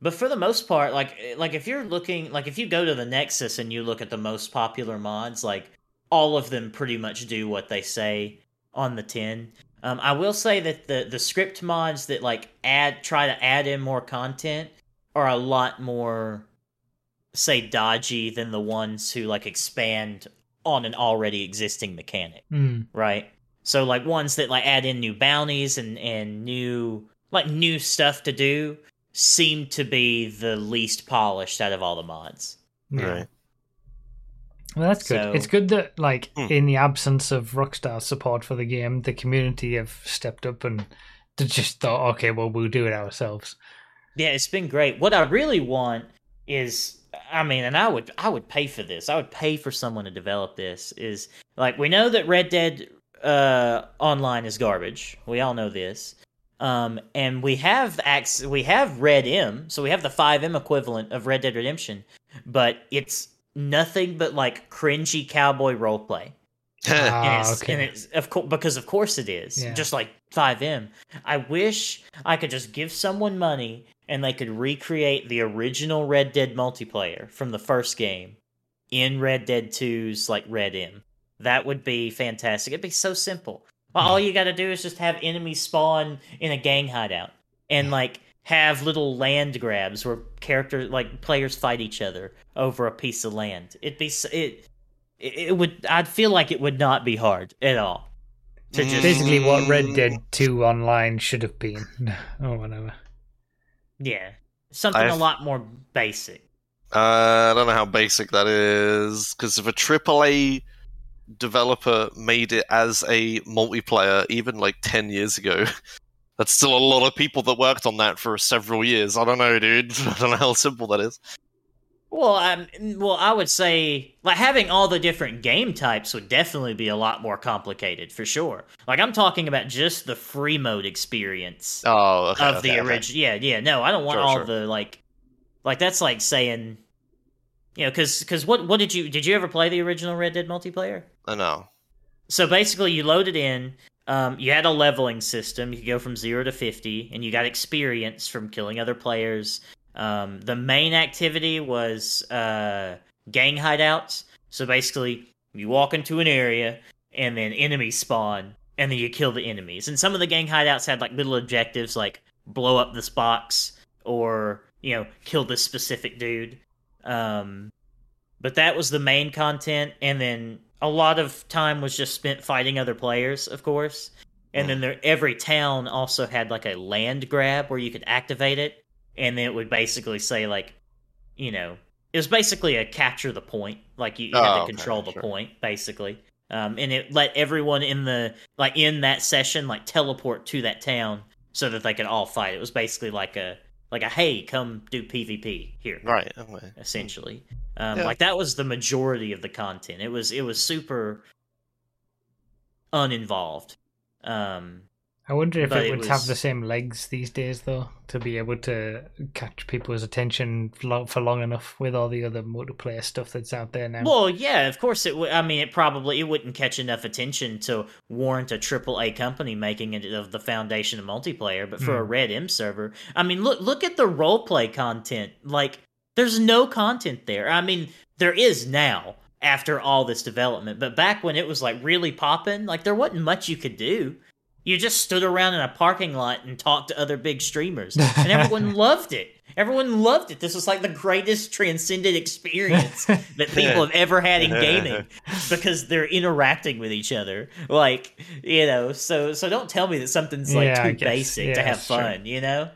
but for the most part, like like if you're looking like if you go to the Nexus and you look at the most popular mods, like all of them pretty much do what they say on the tin. Um, I will say that the the script mods that like add try to add in more content are a lot more say dodgy than the ones who like expand on an already existing mechanic Hmm. right? So like ones that like add in new bounties and and new like new stuff to do seem to be the least polished out of all the mods. Yeah. Right. Well, that's good. So- It's good that, like, Hmm. in the absence of Rockstar support for the game, the community have stepped up and just thought, okay, well, we'll do it ourselves. Yeah, it's been great. What I really want is I mean, and I would I would pay for this. I would pay for someone to develop this is like we know that Red Dead uh online is garbage. We all know this. Um and we have acts we have RedM, so we have the FiveM equivalent of Red Dead Redemption, but it's nothing but like cringy cowboy roleplay. Ah, and it's, okay. and it's of course because of course it is. Yeah. just like FiveM i wish i could just give someone money and they could recreate the original red dead multiplayer from the first game in red dead 2's like RedM. That would be fantastic. It'd be so simple. Well, all you gotta do is just have enemies spawn in a gang hideout. And like have little land grabs where characters like players fight each other over a piece of land. It'd be it it it would i'd feel like it would not be hard at all to just Basically, what Red Dead 2 Online should have been. or whatever. yeah. Something a I've- lot more basic. Uh, I don't know how basic that is because if a AAA developer made it as a multiplayer, even like ten years ago, that's still a lot of people that worked on that for several years. I don't know, dude. I don't know how simple that is. well um, well i would say like having all the different game types would definitely be a lot more complicated for sure like i'm talking about just the free mode experience Oh, okay, of okay, the okay. original yeah yeah no i don't want Sure, all sure. the like like that's like saying you know because because what what did you did you ever play the original red dead multiplayer I know. so basically you load it in um, you had a leveling system. You could go from 0 to 50 and you got experience from killing other players. Um, the main activity was uh, gang hideouts. So basically you walk into an area and then enemies spawn and then you kill the enemies. And some of the gang hideouts had like little objectives like blow up this box or you know kill this specific dude. Um, but that was the main content and then a lot of time was just spent fighting other players of course and then there every town also had like a land grab where you could activate it and then it would basically say like you know it was basically a capture the point like you, you had Oh, to okay, control the sure. point basically um, and it let everyone in the like in that session like teleport to that town so that they could all fight it was basically like a like a hey come do pvp here Right. Okay. essentially. Um, Yeah. Like that was the majority of the content. It was it was super uninvolved. Um, I wonder if it it would have the same legs these days, though, to be able to catch people's attention for long enough with all the other multiplayer stuff that's out there now. well, yeah, of course it would. I mean, it probably it wouldn't catch enough attention to warrant a triple A company making it of the foundation of multiplayer. But for a Hmm. RedM server, I mean, look look at the roleplay content. Like, there's no content there. I mean, there is now after all this development, but back when it was like really popping, like there wasn't much you could do. You just stood around in a parking lot and talked to other big streamers, and everyone loved it. Everyone loved it. This was like the greatest transcendent experience that people have ever had in gaming because they're interacting with each other. Like, you know, so so don't tell me that something's like Yeah, too basic Yeah, to have that's true. fun, you know?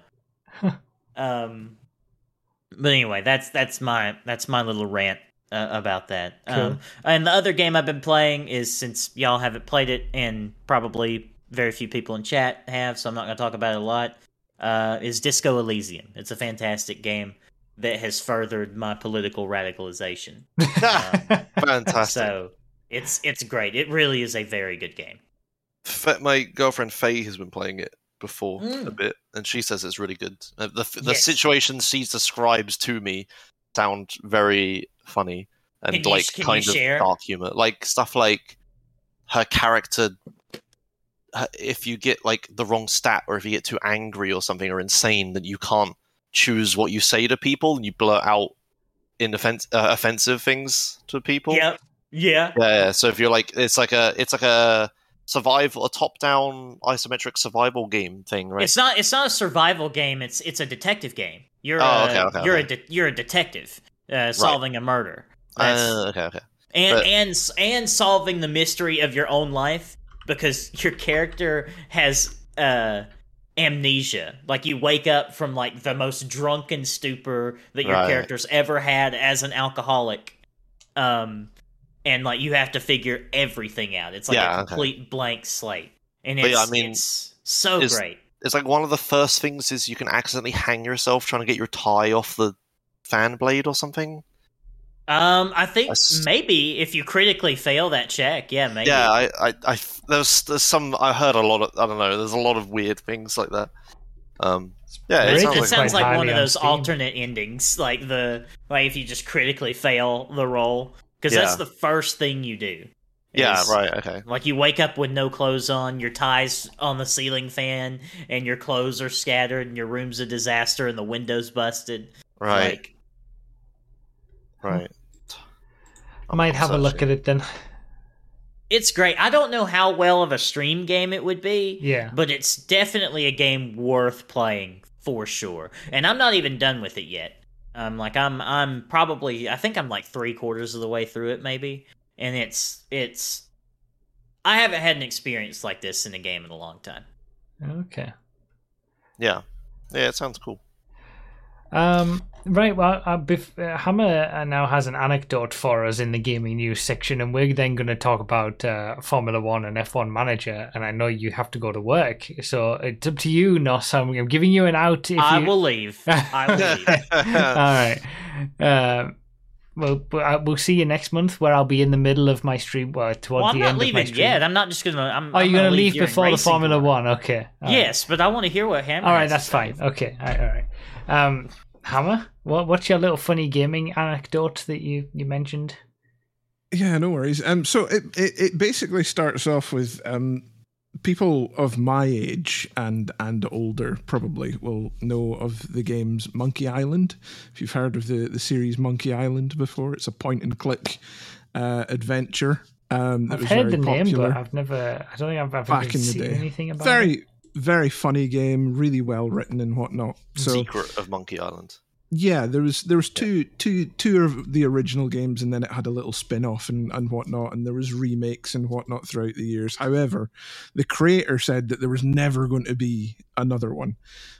um but anyway, that's that's my that's my little rant uh, about that. Um and the other game I've been playing is since y'all haven't played it and probably very few people in chat have, so I'm not going to talk about it a lot. Uh, is Disco Elysium? It's a fantastic game that has furthered my political radicalization. Fantastic. So it's it's great. It really is a very good game. Fa- my girlfriend Faye has been playing it before Mm. a bit, and she says it's really good. Uh, the the Yes. situations she describes to me sound very funny and you- like kind of share? dark humor, like stuff like her character. her- If you get like the wrong stat, or if you get too angry or something, or insane, then you can't choose what you say to people, and you blurt out in offense, uh, offensive things to people. Yep. Yeah. Yeah, yeah. So if you're like, it's like a, it's like a survival, a top-down isometric survival game thing, right? It's not it's not a survival game. It's it's a detective game. You're Oh, a, okay, okay, you're okay. a de- you're a detective uh, solving a murder. Uh, okay, okay. and but- and and solving the mystery of your own life because your character has uh amnesia like you wake up from like the most drunken stupor that your Right. character's ever had as an alcoholic um and like you have to figure everything out it's like Yeah, a okay. complete blank slate and it's, yeah, I mean, it's so is- great It's like one of the first things is you can accidentally hang yourself trying to get your tie off the fan blade or something. um i think s- maybe if you critically fail that check yeah maybe Yeah, I, I, I, there's, there's some. I heard a lot of. I don't know. There's a lot of weird things like that. Um, yeah, It it It, sounds like sounds like one of those Steam. alternate endings, like the like if you just critically fail the roll, because that's the first thing you do Yeah, right. Okay. Like you wake up with no clothes on, your ties on the ceiling fan, and your clothes are scattered, and your room's a disaster, and the windows busted. Right. Like, right. I might have a look at it then. it's great. I don't know how well of a stream game it would be. Yeah. But it's definitely a game worth playing for sure. And I'm not even done with it yet. Um, like I'm, I'm probably, I think I'm like three quarters of the way through it, maybe. And it's, it's, I haven't had an experience like this in a game in a long time. Okay. Yeah. Yeah, it sounds cool. Um, right. Well, uh, bef- uh, Hammer uh, now has an anecdote for us in the gaming news section, and we're then going to talk about uh, Formula One and F1 Manager. And I know you have to go to work, so it's up to you, Nos. I'm, I'm giving you an out. If I you... will leave. I will leave. All right. Uh, well, but we'll see you next month, where I'll be in the middle of my stream. Well, towards Well, I'm the not end of my leaving stream. yet. I'm not just gonna. I'm, Oh, I'm you're gonna gonna leave during before the Formula corner. One? Okay. All right. Yes, but I want to hear what Hammer. All right, has that's fine. Okay, all right, all right. Um, Hammer, what what's your little funny gaming anecdote that you you mentioned? Yeah, no worries. Um, so it, it, it basically starts off with um, people of my age and and older probably will know of the games Monkey Island. If you've heard of the the series Monkey Island before, it's a point and click uh, adventure. Um, I've heard very the name, but I've never. I don't think I've ever back in the seen day. anything about it. Very funny game, really well written and whatnot. So Secret of Monkey Island. yeah, there was there was two two two of the original games, and then it had a little spin off and and whatnot, and there was remakes and whatnot throughout the years. However, the creator said that there was never going to be another one.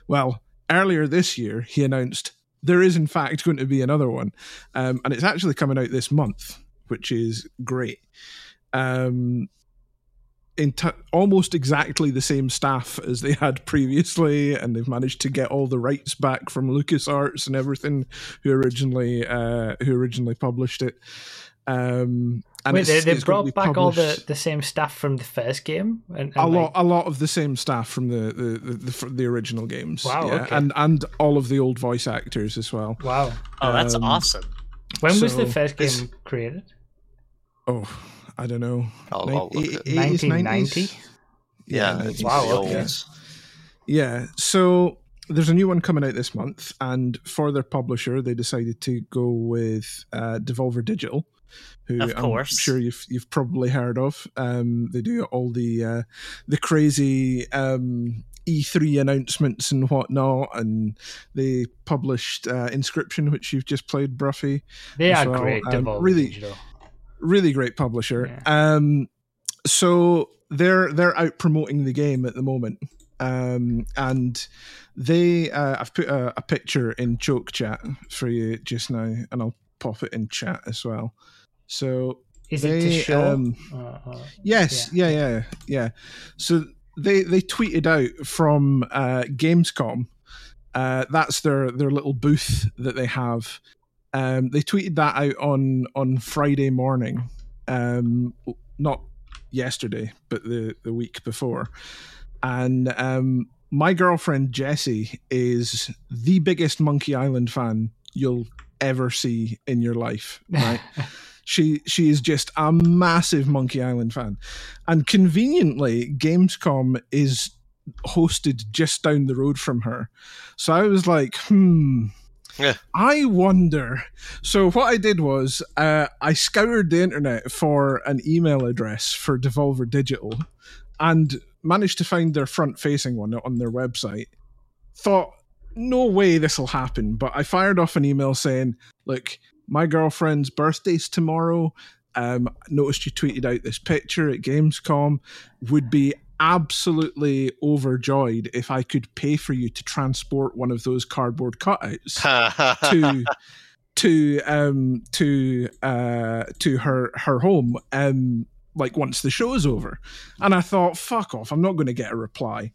Well, earlier this year, he announced there is in fact going to be another one, um, and it's actually coming out this month, which is great. Um, t- almost exactly the same staff as they had previously, and they've managed to get all the rights back from LucasArts and everything, who originally uh, who originally published it. Um, and Wait, they, they brought be back all the, the same staff from the first game, and, and a like- lot, a lot of the same staff from the the the, the, the original games. Wow, yeah, okay. and and all of the old voice actors as well. Wow, Oh, that's Um, awesome. when was the So, first it's- game created? Oh, I don't know. I'll, I'll look at it. 1990? 90s? Yeah, it's Wow, the okay. old- Yeah, so there's a new one coming out this month, and for their publisher, they decided to go with uh, Devolver Digital, who Of I'm sure you've you've probably heard of. Um, they do all the uh, the crazy um, E3 announcements and whatnot, and they published uh, Inscryption, which you've just played, Broughy. They are well. great. Um, Devolver really- Digital. Really great publisher. Um, so they're they're out promoting the game at the moment, um, and they uh, I've put a, a picture in joke chat for you just now, and I'll pop it in chat as well. So Is it to show? um, Uh, uh, Yes, yeah, yeah, yeah. So they they tweeted out from uh, Gamescom. Uh, that's their their little booth that they have. Um, they tweeted that out on on Friday morning, um, not yesterday, but the the week before. And um, my girlfriend Jessie is the biggest Monkey Island fan you'll ever see in your life. Right? she she is just a massive Monkey Island fan, and conveniently, Gamescom is hosted just down the road from her. So I was like, hmm. Yeah. I wonder. So what I did was uh, I scoured the internet for an email address for Devolver Digital, and managed to find their front-facing one on their website. Thought, no way this will happen. But I fired off an email saying, "Look, my girlfriend's birthday's tomorrow. Um, noticed you tweeted out this picture at Gamescom. Would be absolutely overjoyed if I could pay for you to transport one of those cardboard cutouts to to um to uh to her her home um like once the show is over. And i thought fuck off i'm not going to get a reply.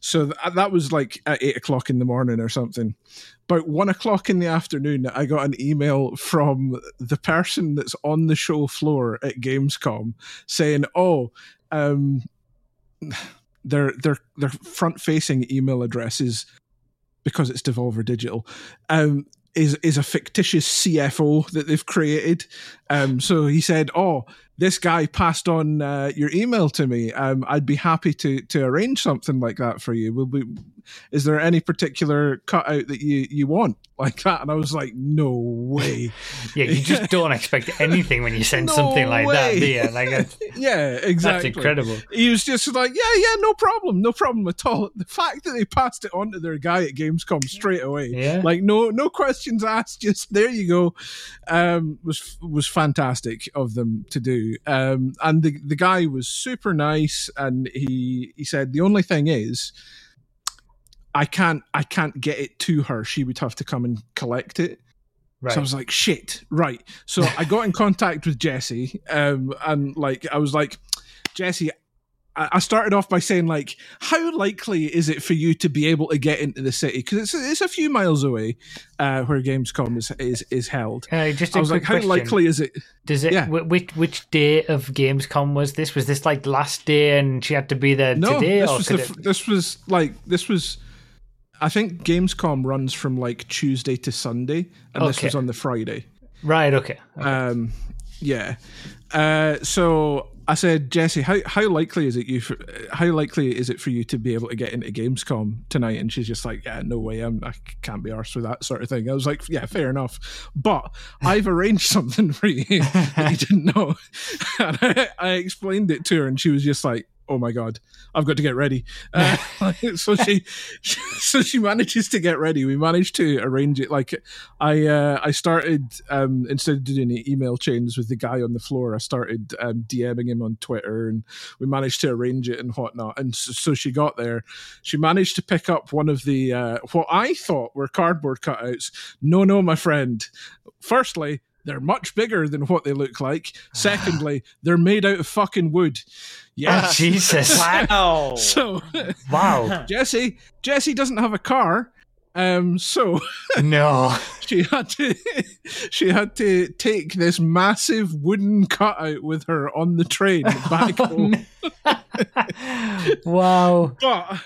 So th- that was like at eight o'clock in the morning or something. About one o'clock in the afternoon i got an email from the person that's on the show floor at gamescom saying oh um their their their front facing email address is because it's devolver digital um is is a fictitious CFO that they've created. Um, so he said, "Oh, this guy passed on uh, your email to me. Um, I'd be happy to to arrange something like that for you. Will we? Is there any particular cutout that you you want like that? And I was like, no way. Yeah, you just don't expect anything when you send No something like that, way. do you? Like yeah, exactly. that's incredible. He was just like, yeah, yeah, no problem, no problem at all. The fact that they passed it on to their guy at Gamescom straight away, Yeah. like no, no questions asked, just there you go, um, was was fantastic of them to do. Um, and the the guy was super nice, and he he said the only thing is. I can't I can't get it to her. She would have to come and collect it. Right. So I was like, shit, right. So I got in contact with Jesse, um, and like I was like, Jesse, I I started off by saying like, how likely is it for you to be able to get into the city? Because it's it's a few miles away, uh, where Gamescom is is, is held. Uh, just a I was like, how likely is it? Does it? Yeah. Which which day of Gamescom was this? Was this like last day, and she had to be there No, today, this was the, it? this was like this was. I think Gamescom runs from like Tuesday to Sunday, and this was on the Friday. Right. Okay. Um, yeah. Uh, so I said, Jesse, how how likely is it you? For, how likely is it for you to be able to get into Gamescom tonight? And she's just like, Yeah, no way. I'm, I can't be arsed with that sort of thing. I was like, Yeah, fair enough. But I've arranged something for you that you didn't know. And I, I explained it to her, and she was just like. Oh my god! I've got to get ready. Uh, so she, so she manages to get ready. We managed to arrange it. Like I, uh, I started um, instead of doing the email chains with the guy on the floor, I started um, DMing him on Twitter, and we managed to arrange it and whatnot. And so, so she got there. She managed to pick up one of the uh, what I thought were cardboard cutouts. No, no, my friend. Firstly. They're much bigger than what they look like. Secondly, they're made out of fucking wood. Oh, Jesus! Wow. So wow. Jesse, Jesse doesn't have a car, um, so No. she had to she had to take this massive wooden cutout with her on the train back home. wow. But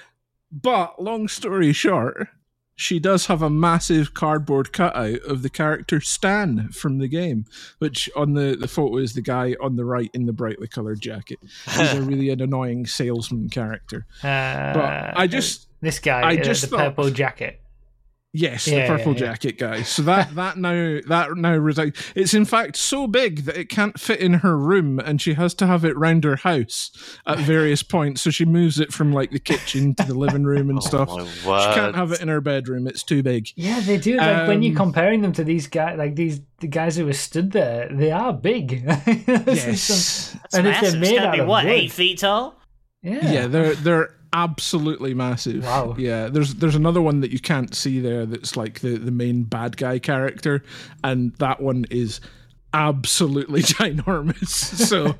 but long story short, she does have a massive cardboard cutout of the character Stan from the game, which on the, the photo is the guy on the right in the brightly coloured jacket. He's a really an annoying salesman character. Uh, But I just this guy, I uh, just the thought- purple jacket. Yes, Yeah, the purple yeah, yeah. jacket guy. So that that now that now resides. It's in fact so big that it can't fit in her room, and she has to have it round her house at various points. So she moves it from like the kitchen to the living room and Oh stuff. my She can't have it in her bedroom; it's too big. Yeah, they do. Like when you're Um, comparing them to these guys, like these the guys who were stood there, they are big. This is some- Yes, That's and if they're made it's out be of what wood. eight feet tall. yeah. yeah, they're they're absolutely massive. Wow. Yeah, there's there's another one that you can't see there that's like the the main bad guy character, and that one is absolutely ginormous. so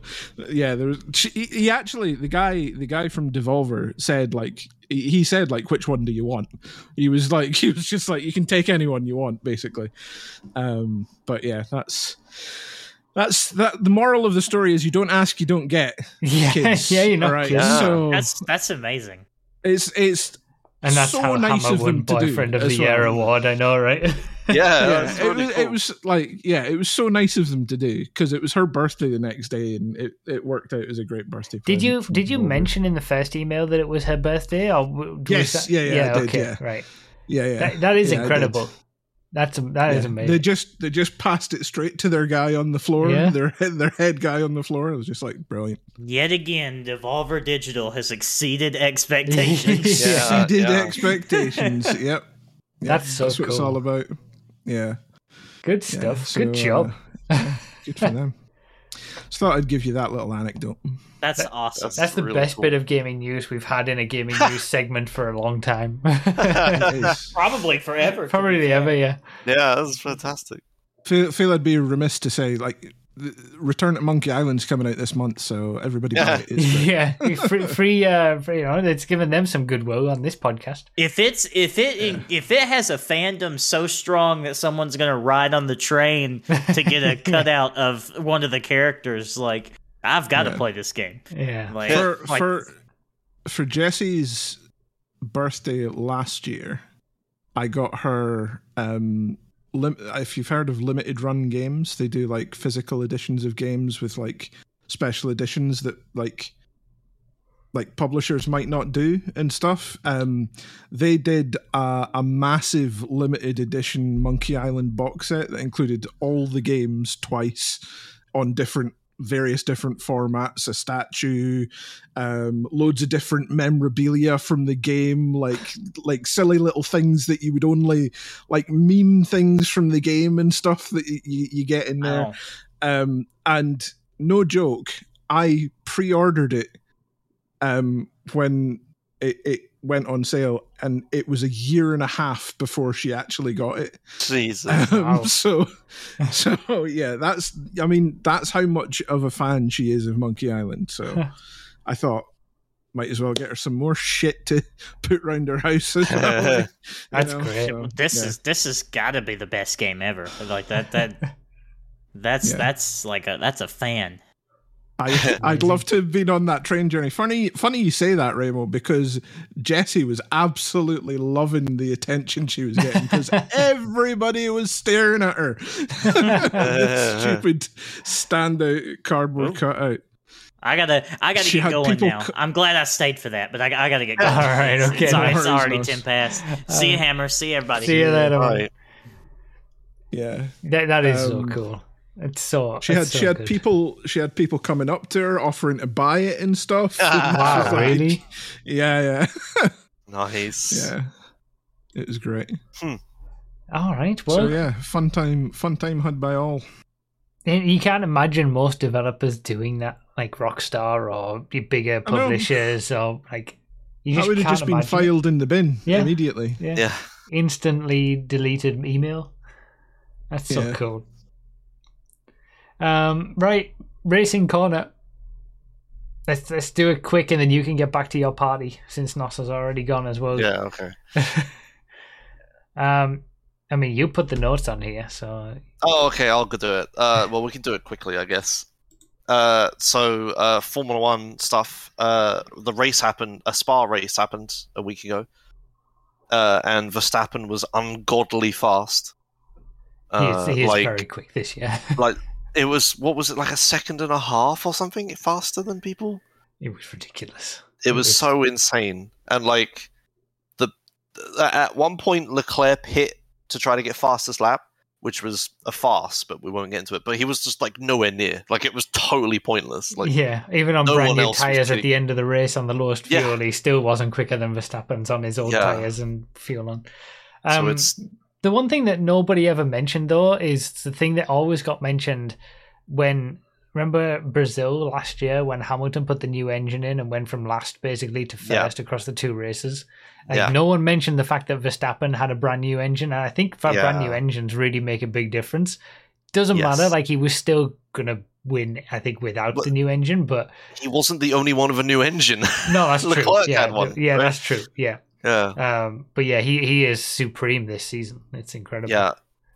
yeah, there was he- he actually the guy the guy from Devolver said like he he said like which one do you want? He was like he was just like you can take anyone you want basically. Um, but yeah, that's. That's that. The moral of the story is you don't ask, you don't get. yeah, Kids, yeah, you know, alright? kids. Yeah. So That's that's amazing. it's it's and that's so how nice Hammer of won them to do Boyfriend of the as Year well. award. I know, right? Yeah, yeah, that's it, was, cool. it was like yeah, it was so nice of them to do because it was her birthday the next day, and it, it worked out as a great birthday. did you did you mention in the first email that it was her birthday? Or was Yes, that- yeah, yeah, I did, okay, yeah. right. Yeah, yeah, That, that is Yeah, I incredible. That's that is Yeah. amazing. They just they just passed it straight to their guy on the floor. Yeah. Their head their head guy on the floor. It was just like brilliant. Yet again, Devolver Digital has exceeded expectations. Yeah, Exceeded yeah. expectations. yep. Yep, That's so That's what it's all about. Yeah. Good yeah. stuff. So, Good job. uh, yeah, good for them. Just thought I'd give you that little anecdote. That's That- awesome. that's- That's the really best cool. bit of gaming news we've had in a gaming news segment for a long time. Probably forever. Probably ever, yeah. Yeah, that's fantastic. feel, feel I'd be remiss to say like the- Return to Monkey Island's coming out this month, so everybody buy it. Yeah, free, free, uh, free, you know, it's given them some goodwill on this podcast. If it's if it if it has a fandom so strong that someone's gonna ride on the train to get a cutout of one of the characters, like I've got to Yeah. play this game. Yeah, Like, for like, for for Jesse's birthday last year, I got her. Um, lim- if you've heard of limited run games, they do like physical editions of games with like special editions that like like publishers might not do and stuff. Um, they did a, a massive limited edition Monkey Island box set that included all the games twice on different various different formats a statue um loads of different memorabilia from the game like like silly little things that you would only like meme things from the game and stuff that you, you get in there. Oh, um, and no joke, I pre-ordered it um, when it, it went on sale, and it was a year and a half before she actually got it. Jesus. Um, Wow. So, so yeah, that's I mean that's how much of a fan she is of Monkey Island. So, I thought might as well get her some more shit to put around her house as well. you That's great. so, this yeah. is this has got to be the best game ever. Like that that that's Yeah. that's like a that's a fan. I, I'd love to have been on that train journey. Funny, funny you say that, Ramo, because Jessie was absolutely loving the attention she was getting because everybody was staring at her. This stupid standout cardboard Oh. cutout. I gotta I gotta She get going now. co- I'm glad I stayed for that, but I, I gotta get going. All right, It's- okay, It's, no already, it's already Ross. ten past. See you, Hammer. See everybody. See you later. man. right. Yeah, That, that is Um, so cool. It's so. she had so she had good. people she had people coming up to her offering to buy it and stuff. And Wow, she's like- really? Yeah, yeah, Nice. yeah. It was great. Hmm. All right. Well, so yeah, fun time, fun time had by all. You can't imagine most developers doing that, like Rockstar or the bigger publishers, or like you That just would have can't just been imagine it. filed in the bin Yeah. immediately. Yeah. Yeah. instantly deleted email. That's so Yeah. cool. Um, right, racing corner. Let's let's do it quick, and then you can get back to your party since Nos has already gone as well. Yeah. Okay. um, I mean, you put the notes on here, so Oh, okay. I'll go do it. Uh, well, we can do it quickly, I guess. Uh, so uh, Formula One stuff. Uh, the race happened. A Spa race happened a week ago, uh, and Verstappen was ungodly fast. he is, Uh, he is like, very quick this year. like it was what was it like a second and a half or something faster than people? it was ridiculous. It was so insane, and like the at one point Leclerc hit to try to get fastest lap, which was a farce, but we won't get into it. But he was just like nowhere near. Like it was totally pointless. Like yeah, even on no brand new tires at the end of the race on the lowest Yeah. fuel, he still wasn't quicker than Verstappen's on his old Yeah. tires and fuel on. so Um, it's The one thing that nobody ever mentioned though is the thing that always got mentioned when remember Brazil last year when Hamilton put the new engine in and went from last basically to Yeah. first across the two races. Like Yeah. no one mentioned the fact that Verstappen had a brand new engine, and I think for brand new engines really make a big difference. Doesn't Yes. matter, like he was still gonna win, I think, without But- the new engine, but he wasn't the only one of a new engine. no, that's true. Leclerc Yeah, had one, yeah, right? that's true. Yeah, yeah, um, but yeah, he he is supreme this season. It's incredible. yeah.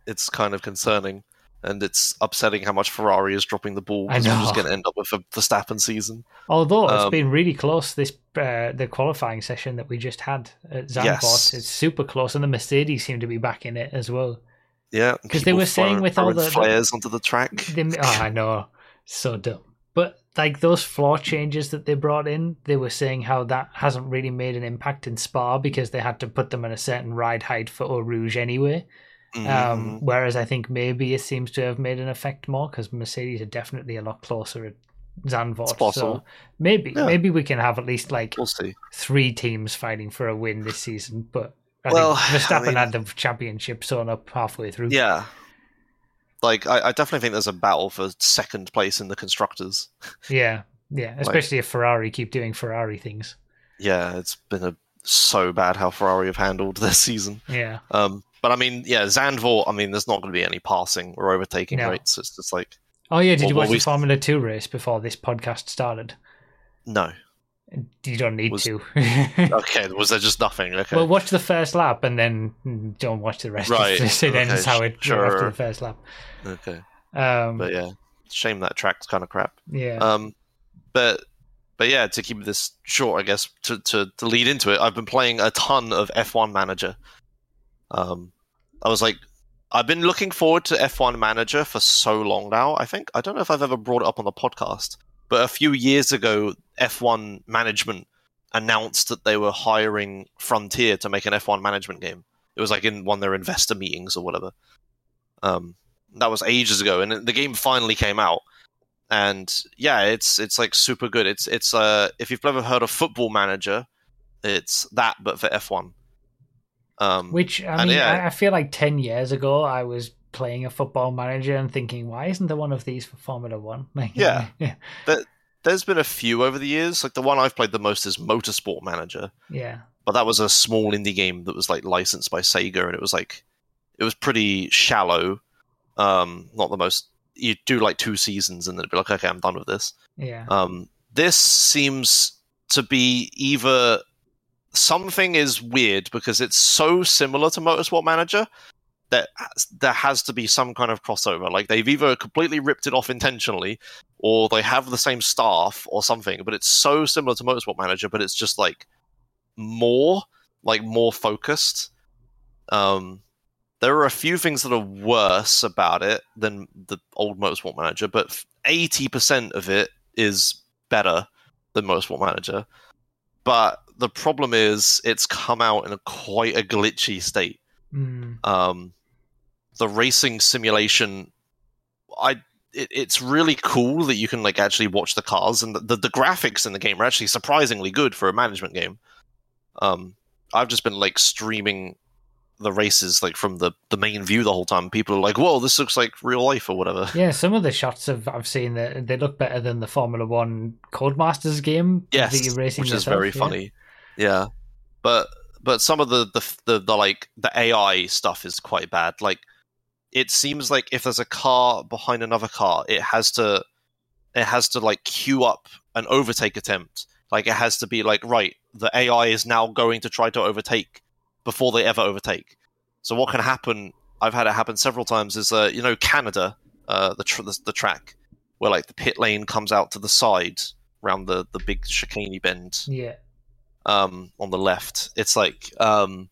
It's kind of concerning, and it's upsetting how much Ferrari is dropping the ball. Because we're just going to end up with a Verstappen season. Although it's been really close this uh, the qualifying session that we just had at Zandvoort, Yes. it's super close, and the Mercedes seem to be back in it as well. Yeah, because they were saying with all the- the- flares onto the track. They, oh, I know, so dumb. But like those floor changes that they brought in, they were saying how that hasn't really made an impact in Spa because they had to put them at a certain ride height for Eau Rouge anyway. Um, Mhm. whereas I think maybe it seems to have made an effect more because Mercedes are definitely a lot closer at Zandvoort. So maybe Yeah. maybe we can have at least like we'll three teams fighting for a win this season. But I Well, think Verstappen I mean- had the championship sewn up halfway through. Yeah. Like I, I definitely think there's a battle for second place in the constructors. yeah, yeah. Especially if Ferrari keep doing Ferrari things. Yeah, it's been a, so bad how Ferrari have handled this season. Yeah, Um, but I mean, yeah, Zandvoort. I mean, there's not going to be any passing or overtaking No. rates. It's just like Oh yeah, did you watch we- the Formula Two race before this podcast started? no. You don't need Was- to. Okay, was there just nothing? Okay, Well, watch the first lap and then don't watch the rest. Right, it ends how it sure. after the first lap. okay, Um, but yeah, shame that track's kind of crap. yeah, Um, but but yeah, to keep this short, I guess to, to to lead into it, I've been playing a ton of F1 Manager. Um, I was like, I've been looking forward to F1 Manager for so long now. I think I don't know if I've ever brought it up on the podcast, But a few years ago, F1 management announced that they were hiring Frontier to make an F1 management game. It was like in one of their investor meetings or whatever. Um, that was ages ago, and the game finally came out. And yeah, it's it's like super good. It's it's uh if you've ever heard of Football Manager, it's that but for F1. Um, Which I mean, yeah. I, I feel like ten years ago I was playing a football manager and thinking, why isn't there one of these for Formula One? Like, Yeah. yeah, there's been a few over the years. Like the one I've played the most is Motorsport Manager, yeah, but that was a small indie game that was like licensed by Sega, and it was like it was pretty shallow. Um, not the most. You do like two seasons, and then it'd be like, okay, I'm done with this. yeah, Um, this seems to be either something is weird because it's so similar to Motorsport Manager that there has to be some kind of crossover. Like they've either completely ripped it off intentionally, or they have the same staff or something. But it's so similar to Motorsport Manager, but it's just like more, like more focused. Um, there are a few things that are worse about it than the old Motorsport Manager, but eighty percent of it is better than Motorsport Manager. But the problem is, it's come out in a quite a glitchy state. Mm, Um, the racing simulation, I it, it's really cool that you can like actually watch the cars, and the, the the graphics in the game are actually surprisingly good for a management game. Um, I've just been like streaming the races like from the the main view the whole time. People are like, "Whoa, this looks like real life" or whatever. yeah. Some of the shots have I've seen that they look better than the Formula One Codemasters game. yes, that which is very yeah. funny. Yeah, but but some of the, the the the like the AI stuff is quite bad. Like it seems like if there's a car behind another car, it has to it has to like queue up an overtake attempt. Like it has to be like right, the AI is now going to try to overtake before they ever overtake. So what can happen? I've had it happen several times. Is uh, you know Canada, uh, the, tr- the the track where like the pit lane comes out to the side around the the big chicaney bend Yeah, um, on the left. It's like um,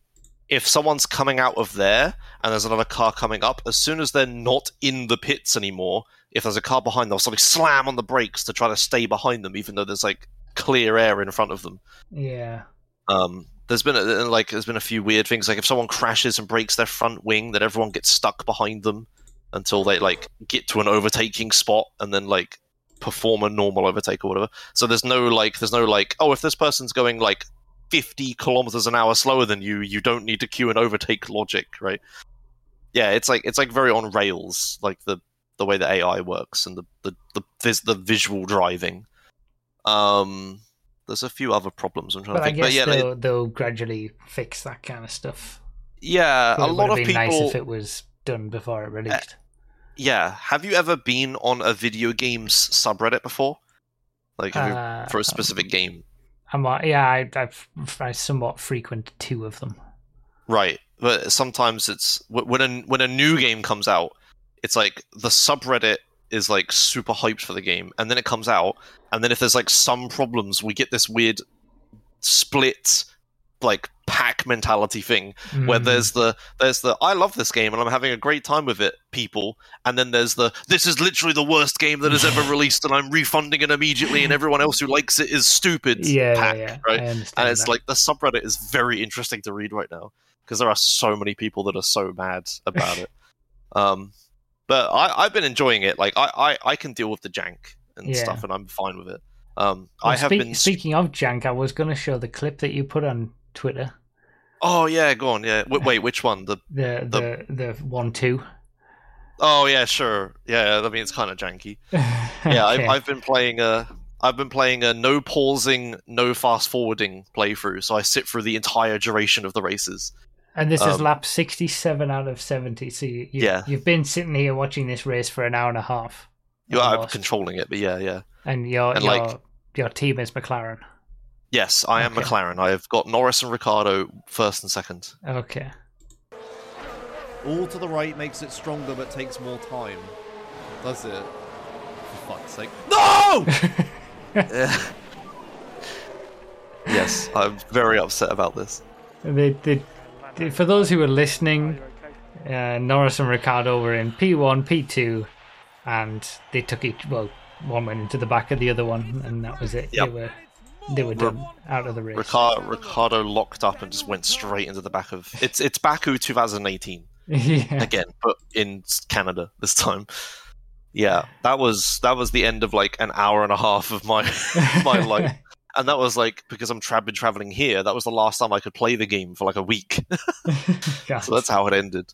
if someone's coming out of there and there's another car coming up, as soon as they're not in the pits anymore, if there's a car behind, them, they'll suddenly slam on the brakes to try to stay behind them, even though there's like clear air in front of them. yeah, Um, there's been a, like there's been a few weird things, like if someone crashes and breaks their front wing, then everyone gets stuck behind them until they like get to an overtaking spot and then like perform a normal overtake or whatever. So there's no like there's no like oh if this person's going like 50 kilometers an hour slower than you, you don't need to queue and overtake logic, right? Yeah, it's like it's like very on rails, like the the way the AI works and the the the, vis- the visual driving. Um, there's a few other problems I'm trying but to I think, guess but yeah, they'll, they'll gradually fix that kind of stuff. yeah, a it lot of people. nice if it was done before it released. Yeah, have you ever been on a video games subreddit before? Like have you- Uh, for a specific game, I'm, uh, yeah, I, I've, I somewhat frequent two of them. right? But sometimes it's when a when a new game comes out, it's like the subreddit is like super hyped for the game, and then it comes out, and then if there's like some problems, we get this weird split like pack mentality thing where Mm. there's the there's the I love this game and I'm having a great time with it people. And then there's the this is literally the worst game that has ever released and I'm refunding it immediately and everyone else who likes it is stupid. Yeah, pack, yeah, yeah, right and it's that. like the subreddit is very interesting to read right now because there are so many people that are so mad about it. Um but I, I've been enjoying it. Like I, I I can deal with the jank and Yeah. stuff and I'm fine with it. Um Well, I have speak- been Speaking of jank, I was going to show the clip that you put on Twitter. oh yeah go on yeah wait, wait which one the The the the, one two. oh yeah sure yeah I mean it's kind of janky yeah Okay. I've, I've been playing a i've been playing a no pausing no fast forwarding playthrough so i sit through the entire duration of the races and this is um, lap sixty-seven out of seventy. So you, you, Yeah. you've been sitting here watching this race for an hour and a half, you are controlling it but yeah yeah and your And, your like- your team is McLaren. Yes i am Okay. mclaren i've got norris and ricciardo first and second Okay. All to the right makes it stronger but takes more time. Does it? For fuck's sake. No! yes i'm very upset about this They, they, they- for those who are listening, uh, Norris and Ricciardo were in P1, P2, and they took each. Well, one went into the back of the other one, and that was it. Yep. They were they were done out of the race. Ricciardo, Ricciardo locked up and just went straight into the back of it's it's Baku 2018 yeah. again, but in Canada this time. Yeah, that was that was the end of like an hour and a half of my my life, and that was like because I'm tra- been traveling here. That was the last time I could play the game for like a week, so that's how it ended.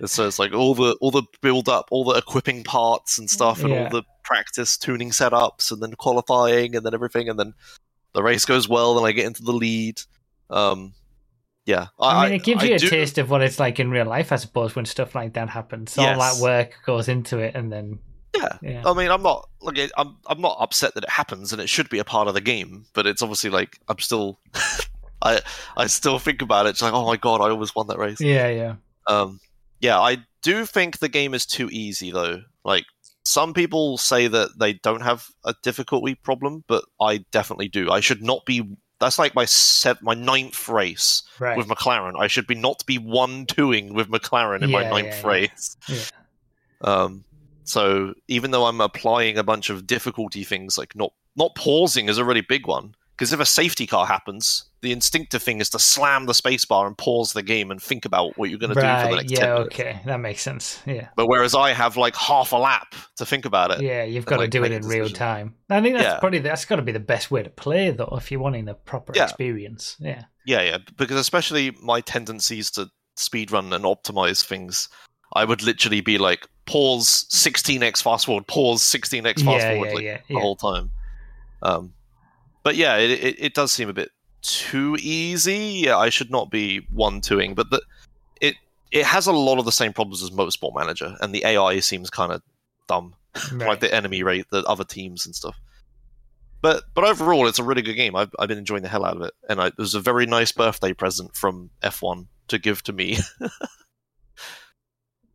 And so it's like all the all the build up, all the equipping parts and stuff, and Yeah. all the practice tuning setups, and then qualifying, and then everything, and then the race goes well, and I get into the lead. Um, yeah, I mean, it gives I you a do- taste of what it's like in real life, I suppose, when stuff like that happens. All Yes. that work goes into it, and then Yeah. yeah, I mean, I'm not like I'm I'm not upset that it happens, and it should be a part of the game. But it's obviously like I'm still, I I still think about it. It's like, oh my god, I always won that race. yeah, yeah, Um, yeah, I do think the game is too easy though. Like some people say that they don't have a difficulty problem, but I definitely do. I should not be. That's like my sev- my ninth race right. with McLaren. I should be not be one twoing with McLaren in my ninth yeah, yeah. race. Yeah. Um, so even though I'm applying a bunch of difficulty things, like not not pausing is a really big one. Because if a safety car happens, the instinctive thing is to slam the spacebar and pause the game and think about what you're going to do for the right, next yeah, 10 minutes. okay, that makes sense. Yeah, But whereas I have like half a lap to think about it. yeah, you've got to like, do it in real time. I think that's Yeah. probably that's got to be the best way to play, though, if you're wanting the proper Yeah. experience. Yeah, Yeah, yeah. Because especially my tendencies to speedrun and optimize things, I would literally be like, pause 16x fast forward, pause 16x fast yeah, forward like, the whole time. Um, but yeah, it, it, it does seem a bit too easy. Yeah, I should not be one twoing, but the, it it has a lot of the same problems as Motorsport Manager, and the AI seems kind of dumb, Right. like the enemy rate, the other teams and stuff. But but overall, it's a really good game. I've I've been enjoying the hell out of it, and I, it was a very nice birthday present from F1 to give to me.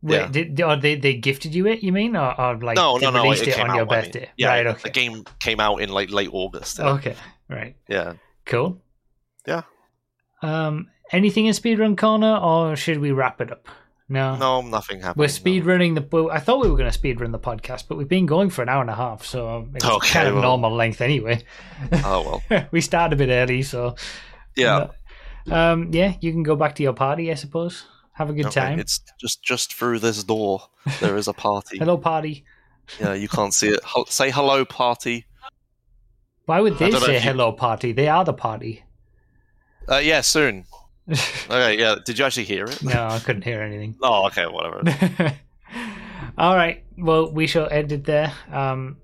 Wait, yeah. did, or they they gifted you it? You mean, or, or like no, no, no, it, it, on your I mean, birthday? yeah, right. the game came out in like late August. Yeah. Okay. Right. yeah. Cool. Yeah. Um. Anything in speedrun corner, or should we wrap it up? No. No, nothing happened. We're speedrunning the. I thought we were going to speedrun the podcast, but we've been going for an hour and a half, so it's Okay, kind of well. normal length anyway. Oh well. we started a bit early, so Yeah. um, yeah, you can go back to your party, I suppose. Have a good Okay, time. It's just just through this door. There is a party. Hello, party. Yeah, you can't see it. Say hello, party. Why would they say you- hello, party? They are the party. Uh, yeah, soon. Okay, yeah. Did you actually hear it? no, I couldn't hear anything. Oh, okay, whatever. All right. Well, we shall end it there. Um,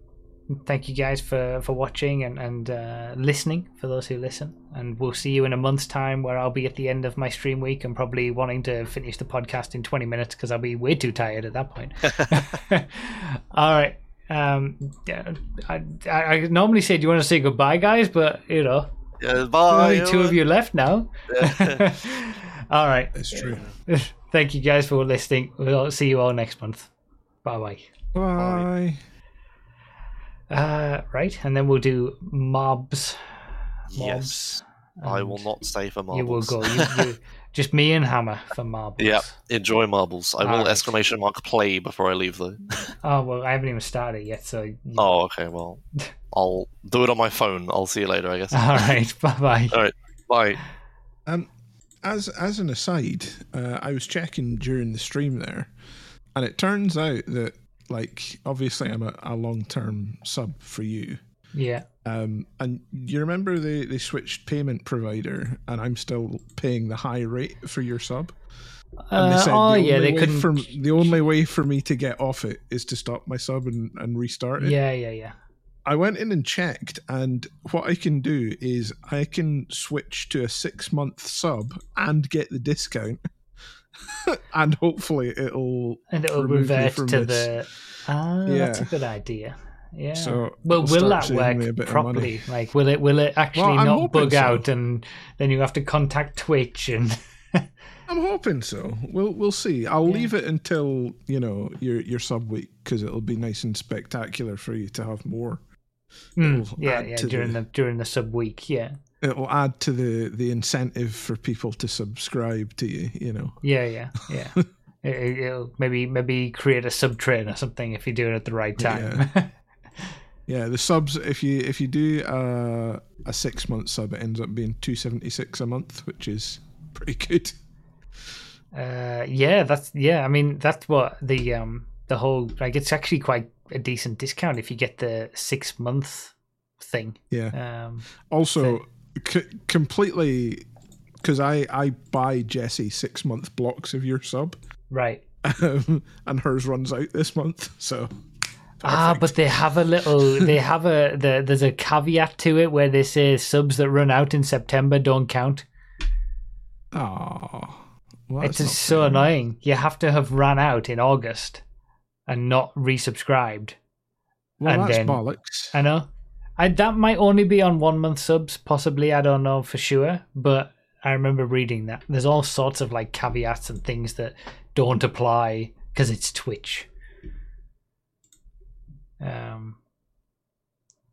thank you guys for, for watching and, and uh, listening, for those who listen. And we'll see you in a month's time where I'll be at the end of my stream week and probably wanting to finish the podcast in 20 minutes because I'll be way too tired at that point. All right. Um, yeah, I, I, I normally say, do you want to say goodbye, guys? But, you know, Yeah, bye. only two of you left now. All right. It's true. Thank you guys for listening. We'll see you all next month. Bye bye. Bye. Uh, right, and then we'll do mobs. Yes, I will not stay for You will go. You, you, just me and Hammer for marbles. Yeah. Enjoy marbles. I will Alright. exclamation mark play before I leave though. Oh well, I haven't even started yet, so. you- Oh, okay. Well, I'll do it on my phone. I'll see you later. I guess. All right. Bye bye. All right, bye. Um, as as an aside, uh, I was checking during the stream there, and it turns out that like obviously I'm a, a long term sub for you. Yeah. Um, and you remember they, they switched payment provider, and I'm still paying the high rate for your sub. And Uh, oh the yeah, they couldn't. For, the only way for me to get off it is to stop my sub and, and restart it. Yeah, yeah, yeah. I went in and checked, and what I can do is I can switch to a six month sub and get the discount, and hopefully it'll. And it'll revert to this. the. Ah, that's a Yeah. good idea. Yeah. So well, it'll that saving me a work properly? Like, will it will it actually Well, not bug so. out, and then you have to contact Twitch and I'm hoping so. We'll we'll see. I'll Yeah. leave it until you know your your sub week because it'll be nice and spectacular for you to have more. Mm, yeah, yeah during the during the sub week. Yeah, It'll add to the the incentive for people to subscribe to you. You know. yeah, yeah, yeah. it, it'll maybe maybe create a sub train or something if you do it at the right time. Yeah, the subs if you if you do uh, a six month sub, it ends up being two seventy six a month, which is pretty good. Uh, yeah, that's yeah. I mean, that's what the um the whole like. It's actually quite a decent discount if you get the six month thing. Yeah. Um, Also, c- completely because I I buy Jesse six month blocks of your sub, right. and hers runs out this month. So Ah, but they have a little. They have a. The, there's a caveat to it where they say subs that run out in September don't count. oh, well, it's just so fair. annoying. You have to have run out in August and not resubscribed. Well, and that's then- bollocks. I know. I, that might only be on one month subs, possibly. I don't know for sure, but I remember reading that. There's all sorts of like caveats and things that don't apply because it's Twitch. Um,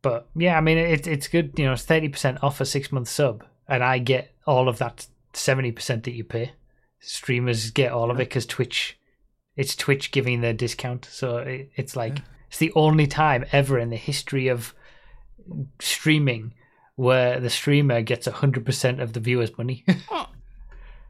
but yeah, I mean, it, it's good. You know, it's thirty percent off a six month sub, and I get all of that seventy percent that you pay. Streamers get all of it because Twitch, it's Twitch giving the discount. So it, it's like it's the only time ever in the history of streaming where the streamer gets 100% of the viewer's money. Oh,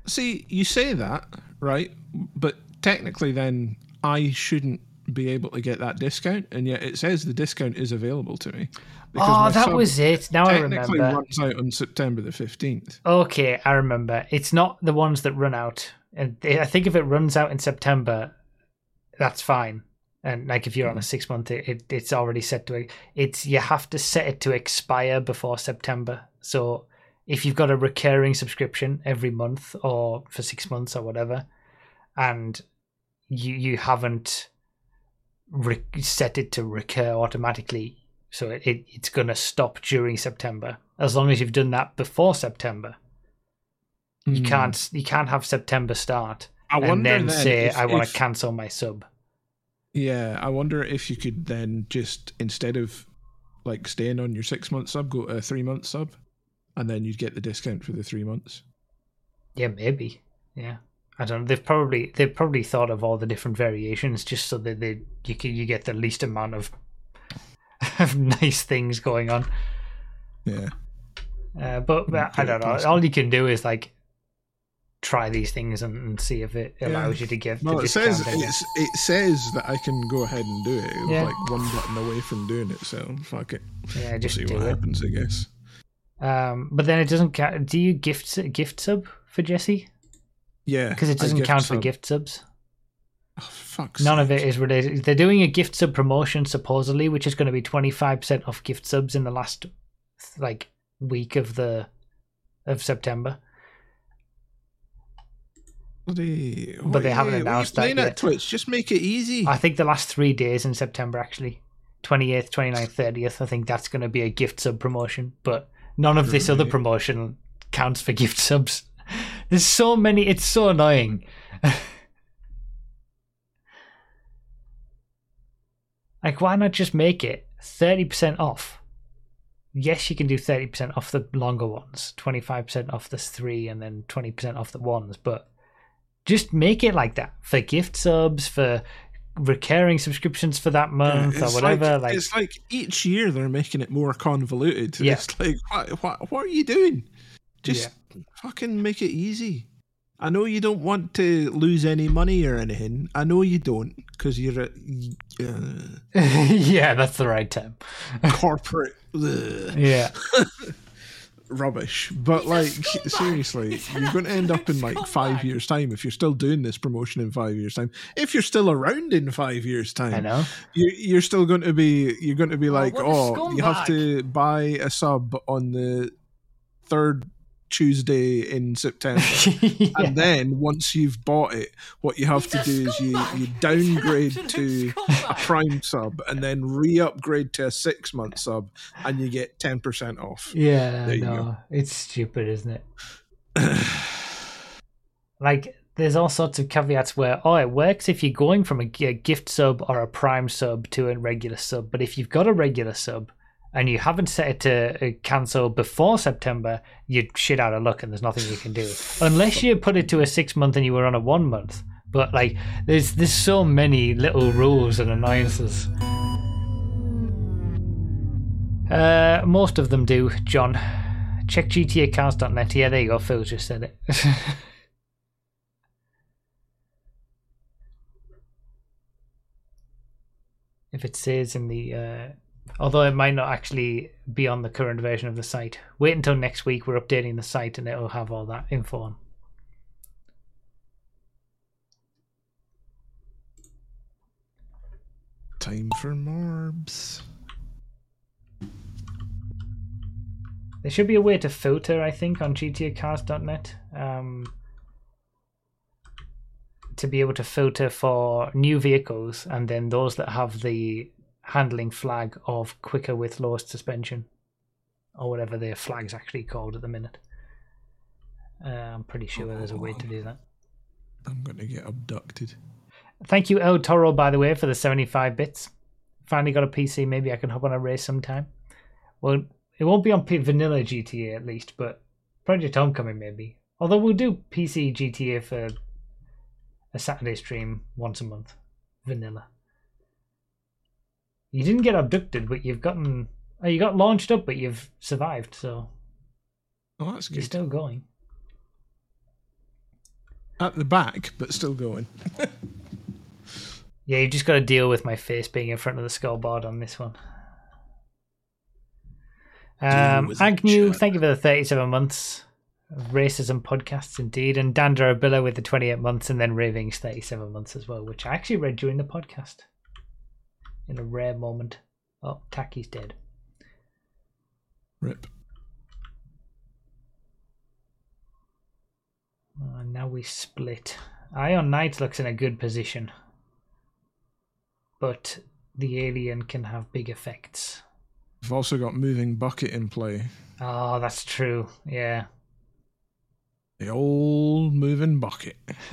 see, you say that, right? But technically, then I shouldn't be able to get that discount, and yet it says the discount is available to me. oh, that was it. Now I technically remember. runs out on September the fifteenth. Okay, I remember. It's not the ones that run out. And I think if it runs out in September, that's fine. And like if you're on a six month, it, it it's already set to. It's you have to set it to expire before September. So if you've got a recurring subscription every month or for six months or whatever, and you you haven't re- set it to recur automatically, so it, it it's gonna stop during September. As long as you've done that before September, you Hmm. can't you can't have September start I and then, say I want to cancel my sub. Yeah, I wonder if you could then just instead of like staying on your six month sub, go to a three month sub, and then you'd get the discount for the three months. Yeah, maybe. Yeah, I don't. know. They've probably they've probably thought of all the different variations just so that they you can you get the least amount of of nice things going on. Yeah, Uh, but Mm, I don't know. All you can do is like try these things and, and see if it Yeah. allows you to give. well, the it says discount, I guess. it's, it says that I can go ahead and do it. It was Yeah. like one button away from doing it, so fuck it. yeah, We'll just see do what it. happens, I guess. Um, but then it doesn't count. Do you gift gift sub for Jesse? Yeah, Because it doesn't count for gift subs. Oh, fuck. None of it is related. They're doing a gift sub promotion supposedly, which is going to be twenty five percent off gift subs in the last like week of the of September. Bloody, But they haven't yeah, what are you announced that yet. Twitch. Just make it easy. I think the last three days in September actually. 28th, 29th, 30th. I think that's going to be a gift sub promotion, but none of this other promotion counts for gift subs. There's so many. It's so annoying. like, why not just make it 30% off? Yes, you can do 30% off the longer ones, 25% off the three, and then 20% off the ones, but just make it like that for gift subs, for recurring subscriptions for that month or whatever. Like, Like, it's like each year they're making it more convoluted. Yeah. It's like, what, what, what are you doing? Just fucking make it easy. I know you don't want to lose any money or anything. I know you don't because you're a uh, yeah, that's the right term. corporate Yeah. Rubbish. But like, seriously, you're going to end up in like five years' time if you're still doing this promotion in five years' time. If you're still around in five years' time, I know. you, you're still going to be you're going to be like what oh you have to buy a sub on the third tuesday in september Yeah. and then once you've bought it what you have to do is you, you downgrade to a prime sub and then re-upgrade to a six month sub and you get 10% off Yeah, There no, it's stupid, isn't it? like, there's all sorts of caveats where, oh, it works if you're going from a, a gift sub or a prime sub to a regular sub. But if you've got a regular sub and you haven't set it to uh, cancel before September, you're shit out of luck and there's nothing you can do. Unless you put it to a six month and you were on a one month. But, like, there's, there's so many little rules and annoyances. Uh, most of them do, John. Check GTAcars.net. Yeah, there you go. Phil just said it. if it says in the uh, although it might not actually be on the current version of the site wait until next week we're updating the site and it'll have all that info on Time for morbs. there should be a way to filter i think on gtacars.net um, to be able to filter for new vehicles and then those that have the handling flag of quicker with lowest suspension or whatever their flag's actually called at the minute uh, i'm pretty sure there's a way to do that I'm going to get abducted. Thank you, El Toro, by the way, for the 75 bits. Finally got a PC. Maybe I can hop on a race sometime. Well, it won't be on P- vanilla GTA at least, but Project Homecoming maybe. Although we'll do PC GTA for a Saturday stream once a month. Vanilla. You didn't get abducted, but you've gotten. Oh, you got launched up, but you've survived, so Oh, that's you're good. still going. At the back, but still going. Yeah, you've just got to deal with my face being in front of the scoreboard on this one. Um, Agnew, thank you for the 37 months of races and podcasts, indeed. And Dan Durabilla with the 28 months, and then Ravings 37 months as well, which I actually read during the podcast in a rare moment. Oh, Tacky's dead. Rip. Uh, now we split. Iron Knight looks in a good position, but the alien can have big effects. We've also got moving bucket in play. Oh, that's true. Yeah. The old moving bucket.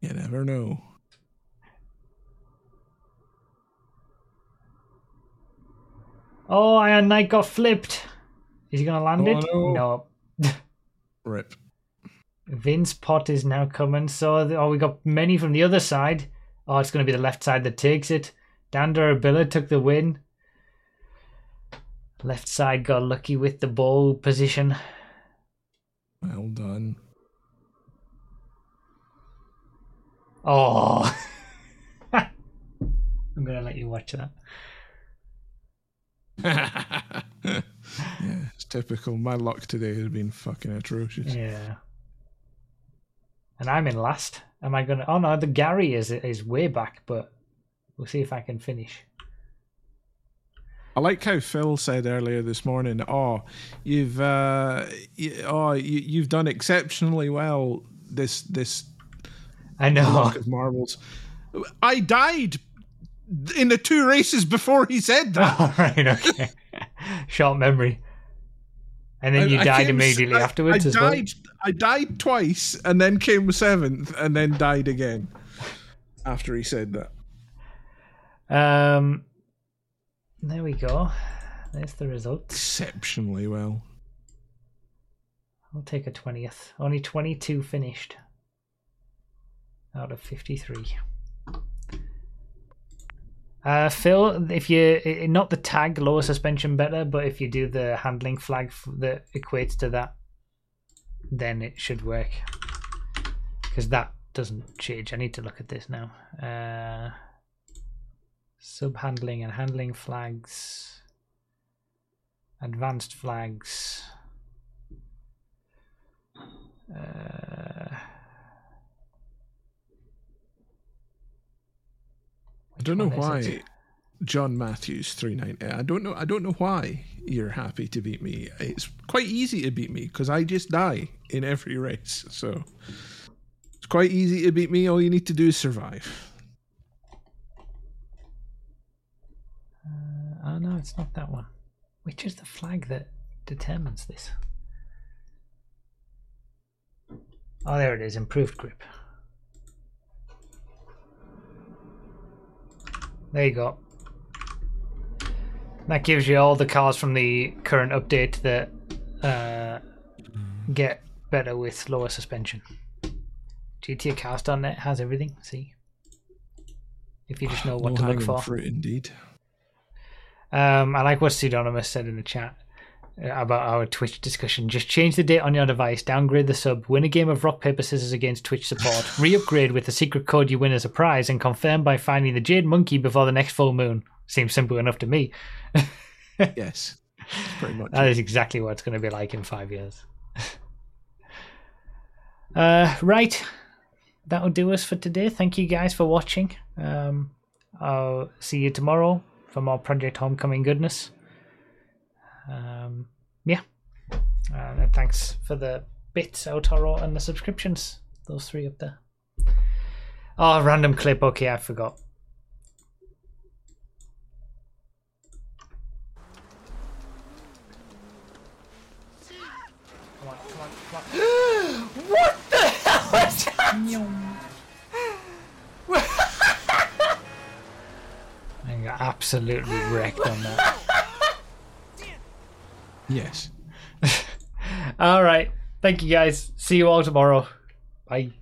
you never know. Oh, Iron Knight got flipped. Is he gonna land Oh, it? no. No. Rip. Vince Pot is now coming. So, the, oh, we got many from the other side. Oh, it's gonna be the left side that takes it. Dan Durabilla took the win. Left side got lucky with the ball position. Well done. Oh. I'm gonna let you watch that. Yeah, it's typical. My luck today has been fucking atrocious. Yeah. And I'm in last. Am I gonna? Oh no, the Gary is is way back, but we'll see if I can finish. I like how Phil said earlier this morning. Oh, you've uh, you, oh you, you've done exceptionally well this this I know. block of marbles. I died in the two races before he said that. Right, okay. Short memory. And then you I- died immediately I- afterwards I as well. I died twice and then came seventh and then died again after he said that. Um, there we go. There's the results. Exceptionally well. I'll take a twentieth. Only twenty-two finished out of fifty-three. Uh, Phil, if you i- not the tag lower suspension better, but if you do the handling flag that equates to that, then it should work. Because that doesn't change. I need to look at this now. Uh, sub handling and handling flags, advanced flags. Uh, don't know which one is why it? John Matthews 390. I don't know I don't know why you're happy to beat me. It's quite easy to beat me because I just die in every race. So it's quite easy to beat me. All you need to do is survive. Uh, oh no, it's not that one. Which is the flag that determines this? Oh, there it is. Improved grip. There you go. That gives you all the cars from the current update that uh, get better with lower suspension. GTAcars.net has everything. See, if you just know what to look for. fruit indeed. Um, I like what Pseudonymous said in the chat about our Twitch discussion. Just change the date on your device, downgrade the sub, win a game of rock paper scissors against Twitch support, re-upgrade with the secret code you win as a prize, and confirm by finding the Jade Monkey before the next full moon. Seems simple enough to me. Yes, pretty much. That is exactly what it's going to be like in five years. uh, right. That'll do us for today. Thank you guys for watching. Um, I'll see you tomorrow for more Project Homecoming goodness. Um, yeah. Uh, thanks for the bits, El Toro, and the subscriptions. Those three up there. Oh, random clip. Okay, I forgot. Come on, come on, come on. What the hell is that? I got absolutely wrecked on that. yes. All right. Thank you guys. See you all tomorrow. Bye.